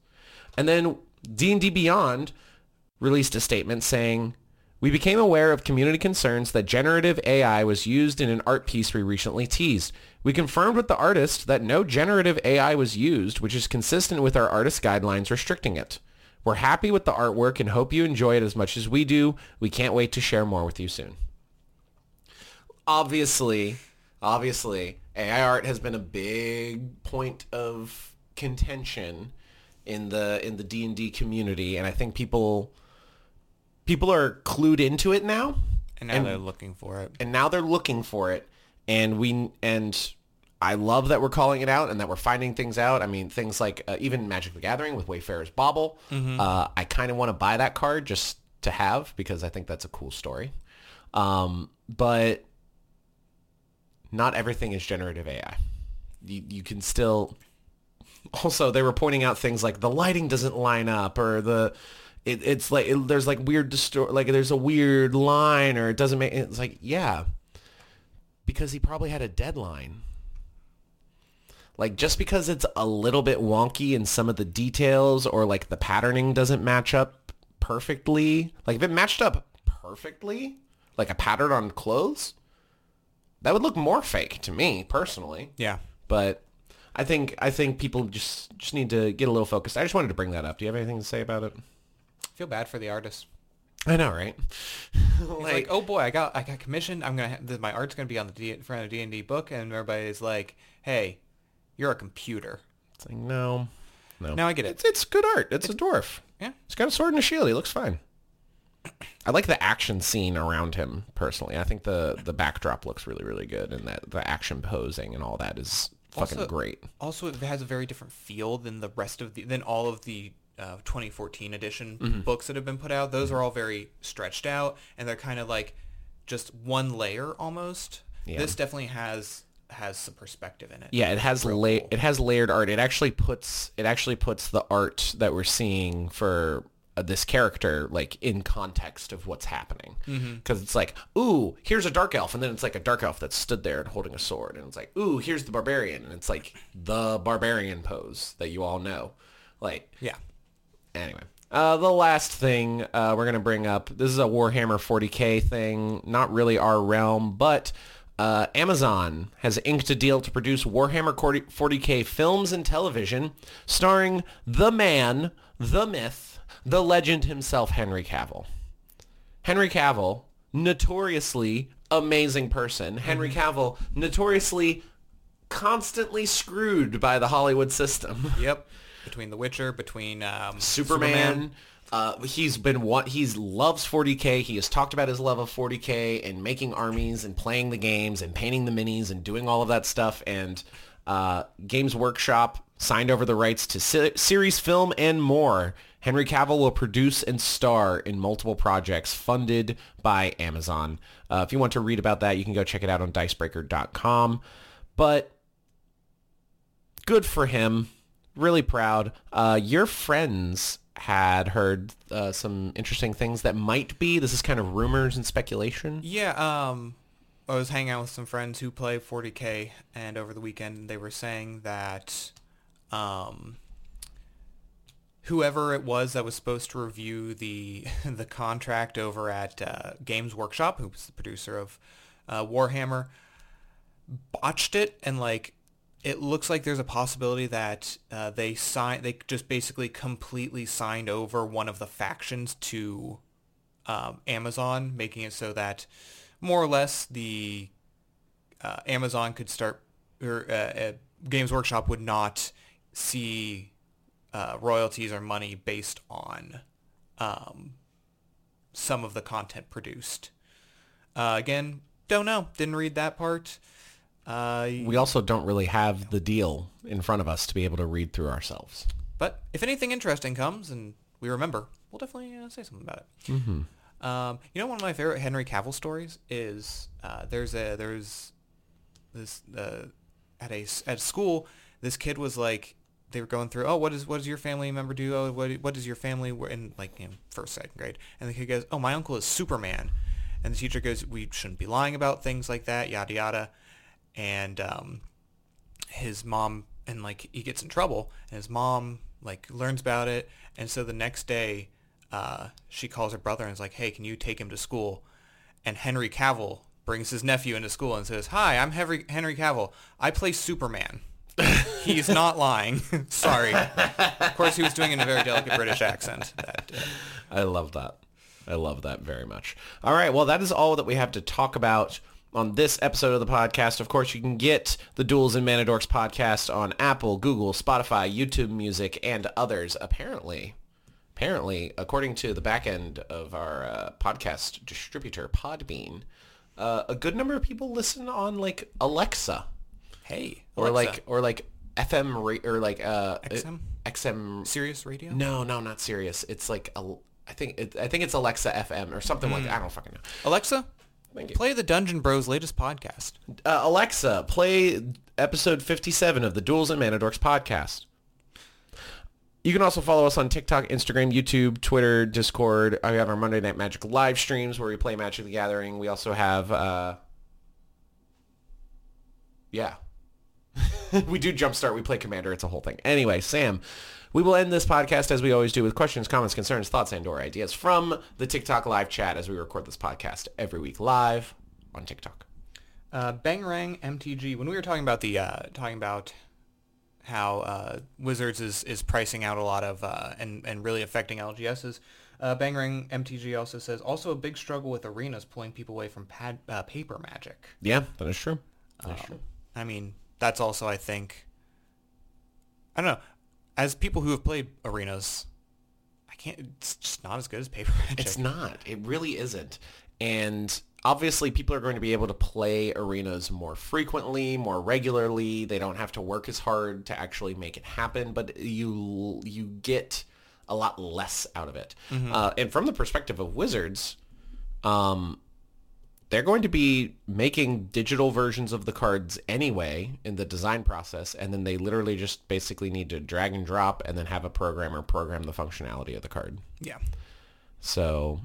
Speaker 1: And then D&D Beyond released a statement saying, we became aware of community concerns that generative AI was used in an art piece we recently teased. We confirmed with the artist that no generative AI was used, which is consistent with our artist guidelines restricting it. We're happy with the artwork and hope you enjoy it as much as we do. We can't wait to share more with you soon. Obviously, obviously, AI art has been a big point of contention in the in the D&D community and I think people people are clued into it now
Speaker 2: And now
Speaker 1: And-
Speaker 2: they're looking for it.
Speaker 1: and now they're looking for it and we and I love that we're calling it out and that we're finding things out. I mean, things like uh, even Magic the Gathering with Wayfarer's Bauble. Uh, I kind of want to buy that card just to have because I think that's a cool story. Um, but not everything is generative AI. You, you can still also they were pointing out things like the lighting doesn't line up or the it, it's like it, there's like weird distor- like there's a weird line or it doesn't make it's like yeah because he probably had a deadline like just because it's a little bit wonky in some of the details or like the patterning doesn't match up perfectly like if it matched up perfectly like a pattern on clothes that would look more fake to me personally
Speaker 2: Yeah.
Speaker 1: but I think I think people just just need to get a little focused. I just wanted to bring that up. Do you have anything to say about it?
Speaker 2: feel bad for the artist.
Speaker 1: I know, right?
Speaker 2: He's like, oh boy, I got I got commissioned. I'm gonna ha- my art's gonna be on the D- front of D and D book, and everybody's like, hey, you're a computer.
Speaker 1: it's like no, no.
Speaker 2: Now I get it.
Speaker 1: It's it's good art. It's, a dwarf.
Speaker 2: Yeah.
Speaker 1: He's got a sword and a shield. He looks fine. I like the action scene around him personally. I think the the backdrop looks really really good, and that the action posing and all that is fucking
Speaker 2: Also-
Speaker 1: great.
Speaker 2: Also, it has a very different feel than the rest of the than all of the uh, 2014 edition
Speaker 1: Mm-hmm.
Speaker 2: books that have been put out. Those are all very stretched out, and they're kind of like just one layer almost.
Speaker 1: Yeah.
Speaker 2: This definitely has has some perspective in it.
Speaker 1: Yeah, it has la-
Speaker 2: cool.
Speaker 1: it has layered art. It actually puts it actually puts the art that we're seeing for uh, this character like in context of what's happening. Because it's like, ooh, here's a dark elf, and then it's like a dark elf that stood there and holding a sword, and it's like, ooh, here's the barbarian, and it's like the barbarian pose that you all know. Like,
Speaker 2: Yeah.
Speaker 1: anyway. Uh, the last thing uh, we're going to bring up, this is a Warhammer 40k thing, not really our realm, but uh, Amazon has inked a deal to produce Warhammer 40k films and television starring the man, the myth, the legend himself, Henry Cavill. Henry Cavill, notoriously amazing person. Henry Cavill, notoriously constantly screwed by the Hollywood system.
Speaker 2: Yep. Between The Witcher, between um,
Speaker 1: Superman. Uh, he's been what he's loves 40k. He has talked about his love of 40k and making armies and playing the games and painting the minis and doing all of that stuff. And uh, Games Workshop signed over the rights to se- series, film, and more. Henry Cavill will produce and star in multiple projects funded by Amazon. Uh, if you want to read about that, you can go check it out on dicebreaker.com. But good for him. Really proud. Uh, your friends had heard uh, some interesting things that might be. This is kind of rumors and speculation.
Speaker 2: Yeah, um, I was hanging out with some friends who play 40k, and over the weekend they were saying that um, whoever it was that was supposed to review the the contract over at uh, Games Workshop, who was the producer of uh, Warhammer, botched it, and like it looks like there's a possibility that uh, they signed, they just basically completely signed over one of the factions to um, Amazon, making it so that more or less the uh, Amazon could start, or uh, uh, Games Workshop would not see uh, royalties or money based on um, some of the content produced. Uh, again, don't know. Didn't read that part. Uh,
Speaker 1: We also don't really have the deal in front of us to be able to read through ourselves.
Speaker 2: But if anything interesting comes and we remember, we'll definitely uh, say something about it. Mm-hmm. Um, you know, one of my favorite Henry Cavill stories is uh, there's a there's this uh, at a at school. This kid was like they were going through. Oh, what is what does your family member do? Oh, what what does your family wo-" in like in first second grade? And the kid goes, Oh, my uncle is Superman. And the teacher goes, We shouldn't be lying about things like that. Yada yada. And um, his mom and like he gets in trouble and his mom like learns about it and so the next day uh, she calls her brother and is like hey can you take him to school? And henry cavill brings his nephew into school and says hi i'm henry, henry cavill. I play superman. He's not lying. Sorry. Of course he was doing it in a very delicate british accent. That, uh,
Speaker 1: I love that. I love that very much. All right, well, that is all that we have to talk about on this episode of the podcast. Of course, you can get the Duels and Manadorks podcast on Apple, Google, Spotify, YouTube Music, and others. Apparently, apparently, according to the back end of our uh, podcast distributor, Podbean, uh, a good number of people listen on like Alexa
Speaker 2: hey
Speaker 1: or like or like FM ra- or like uh,
Speaker 2: XM?
Speaker 1: XM
Speaker 2: Sirius radio
Speaker 1: no, no, not serious. It's like a, I think it, I think it's Alexa FM or something like that. I don't fucking know.
Speaker 2: alexa
Speaker 1: Thank you.
Speaker 2: play the dungeon bros latest podcast
Speaker 1: Uh, Alexa, play episode 57 of the Duels and Manadorks podcast. You can also follow us on TikTok, Instagram, YouTube, Twitter, Discord. Uh, We have our Monday Night Magic live streams where we play Magic the Gathering. We also have, uh, yeah, we do Jumpstart. We play Commander. It's a whole thing. Anyway, Sam, we will end this podcast as we always do with questions, comments, concerns, thoughts, and or ideas from the TikTok live chat as we record this podcast every week live on TikTok.
Speaker 2: Uh, Bangrang MTG. When we were talking about the uh, talking about how uh, Wizards is, is pricing out a lot of uh, and and really affecting LGSs, uh, Bangrang MTG also says also a big struggle with arenas pulling people away from pad, uh, paper magic.
Speaker 1: Yeah, that is true. That is
Speaker 2: Um,
Speaker 1: true.
Speaker 2: I mean, that's also I think. I don't know. As people who have played arenas, I can't. It's just not as good as paper magic.
Speaker 1: It's not. It really isn't. And obviously people are going to be able to play arenas more frequently, more regularly. They don't have to work as hard to actually make it happen, but you you get a lot less out of it. Uh, and from the perspective of Wizards, um, they're going to be making digital versions of the cards anyway in the design process, and then they literally just basically need to drag and drop and then have a programmer program the functionality of the card.
Speaker 2: Yeah.
Speaker 1: So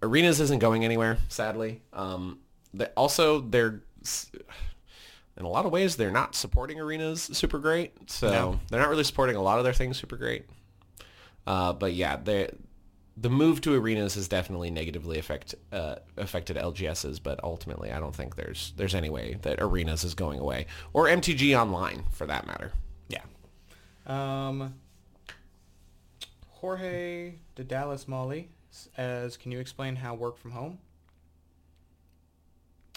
Speaker 1: arenas isn't going anywhere, sadly. Um, they, also, they're in a lot of ways, they're not supporting arenas super great. So
Speaker 2: No.
Speaker 1: they're not really supporting a lot of their things super great. Uh, but yeah, they the move to arenas has definitely negatively affect uh, affected LGSs. But ultimately, I don't think there's there's any way that arenas is going away or MTG Online for that matter.
Speaker 2: Yeah. Um, Jorge de Dallas Molly as can you explain how work from home?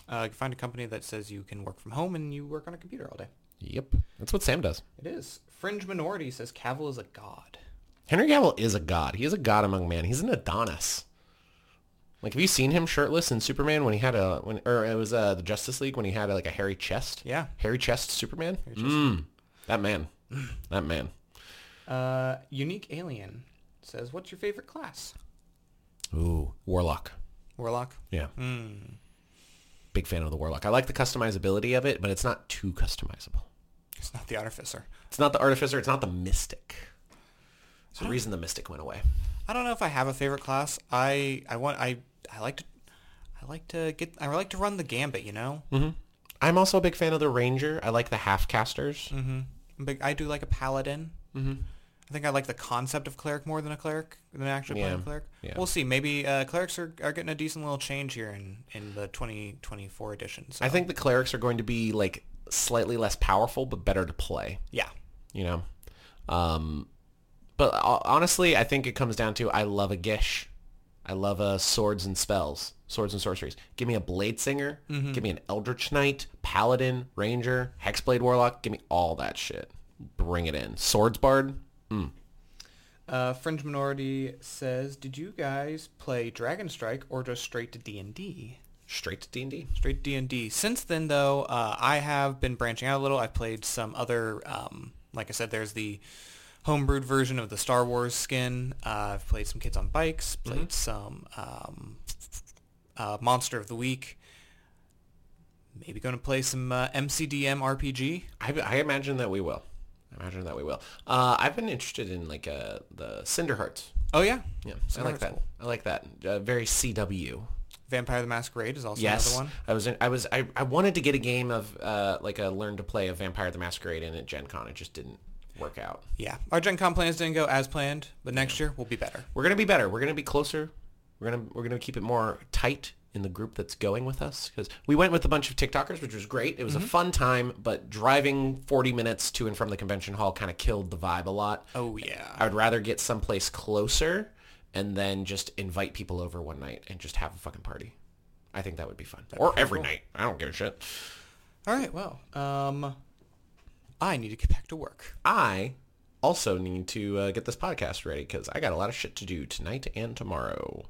Speaker 2: Uh, you find a company that says you can work from home and you work on a computer all day.
Speaker 1: Yep, that's what Sam does.
Speaker 2: It is. Fringe Minority says Cavill is a god.
Speaker 1: Henry Cavill is a god. He is a god among men. He's an Adonis. Like, have you seen him shirtless in Superman when he had a when or it was uh, the Justice League when he had like a hairy chest?
Speaker 2: Yeah.
Speaker 1: hairy chest Superman. Mm, that man, that man.
Speaker 2: Uh, Unique Alien says, what's your favorite class?
Speaker 1: Ooh, Warlock.
Speaker 2: Warlock.
Speaker 1: Yeah,
Speaker 2: Hmm.
Speaker 1: big fan of the Warlock. I like the customizability of it, but it's not too customizable.
Speaker 2: It's not the Artificer.
Speaker 1: It's not the Artificer. It's not the Mystic. It's the reason the Mystic went away.
Speaker 2: I don't know if I have a favorite class. I I want I I like to I like to get I like to run the gambit. You know.
Speaker 1: hmm I'm also a big fan of the Ranger. I like the half casters.
Speaker 2: Mm-hmm. Big. I do like a paladin.
Speaker 1: Mm-hmm.
Speaker 2: I think I like the concept of cleric more than a cleric than actually playing
Speaker 1: Yeah.
Speaker 2: a cleric.
Speaker 1: Yeah.
Speaker 2: We'll see. Maybe uh, clerics are, are getting a decent little change here in, in the 2024 edition. So.
Speaker 1: I think the clerics are going to be like slightly less powerful, but better to play.
Speaker 2: Yeah.
Speaker 1: you know. Um, but honestly, I think it comes down to I love a gish. I love a swords and spells, swords and sorceries. Give me a blade singer. Give me an eldritch knight, paladin, ranger, hexblade warlock. Give me all that shit. Bring it in. Swords bard. Mm.
Speaker 2: Uh, Fringe Minority says, did you guys play Dragon Strike or just straight to D&D?
Speaker 1: Straight to D and D.
Speaker 2: Straight to D&D. Since then, though, uh, I have been branching out a little. I've played some other, um, like I said, there's the homebrewed version of the Star Wars skin. Uh, I've played some Kids on Bikes, played some um, uh, Monster of the Week. Maybe going to play some uh, MCDM RPG.
Speaker 1: I, I imagine that we will. I imagine that we will. Uh, I've been interested in like uh, the Cinder Hearts.
Speaker 2: Oh, yeah.
Speaker 1: Yeah, I like
Speaker 2: Heart's
Speaker 1: that.
Speaker 2: cool.
Speaker 1: I like that. Uh, very CW.
Speaker 2: Vampire the Masquerade is also
Speaker 1: yes,
Speaker 2: another one.
Speaker 1: I was in, I was I, I wanted to get a game of uh, like a learn to play of Vampire the Masquerade in at Gen Con. It just didn't work out.
Speaker 2: Yeah. Our Gen Con plans didn't go as planned, but next year we'll be better.
Speaker 1: We're gonna be better. We're gonna be closer. We're gonna we're gonna keep it more tight in the group that's going with us because we went with a bunch of TikTokers, which was great. It was a fun time, but driving 40 minutes to and from the convention hall kind of killed the vibe a lot.
Speaker 2: Oh, yeah.
Speaker 1: I would rather get someplace closer and then just invite people over one night and just have a fucking party. I think that would be fun. or every night. I don't give a shit.
Speaker 2: All right, well, um, I need to get back to work.
Speaker 1: I also need to uh, get this podcast ready because I got a lot of shit to do tonight and tomorrow.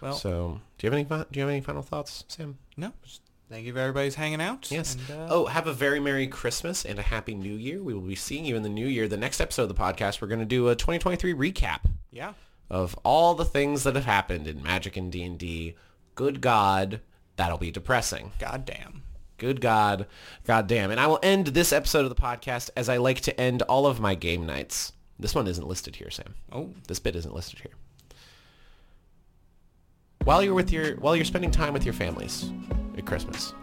Speaker 2: Well,
Speaker 1: so, do you have any do you have any final thoughts, Sam?
Speaker 2: no, just thank you for everybody's hanging out.
Speaker 1: Yes.
Speaker 2: and, uh,
Speaker 1: oh, have a very merry Christmas and a happy New Year. We will be seeing you in the new year. The next episode of the podcast, we're going to do a 2023 recap
Speaker 2: yeah.
Speaker 1: of all the things that have happened in Magic and D&D. Good God, that'll be depressing.
Speaker 2: Goddamn.
Speaker 1: Good God, God damn. And I will end this episode of the podcast as I like to end all of my game nights. This one isn't listed here, Sam.
Speaker 2: Oh,
Speaker 1: This bit isn't listed here. While you're with your while you're spending time with your families at Christmas,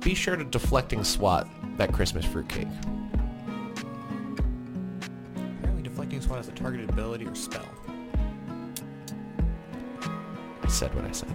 Speaker 1: be sure to deflecting swat that Christmas fruitcake.
Speaker 2: apparently deflecting swat has a targeted ability or spell.
Speaker 1: I said what I said.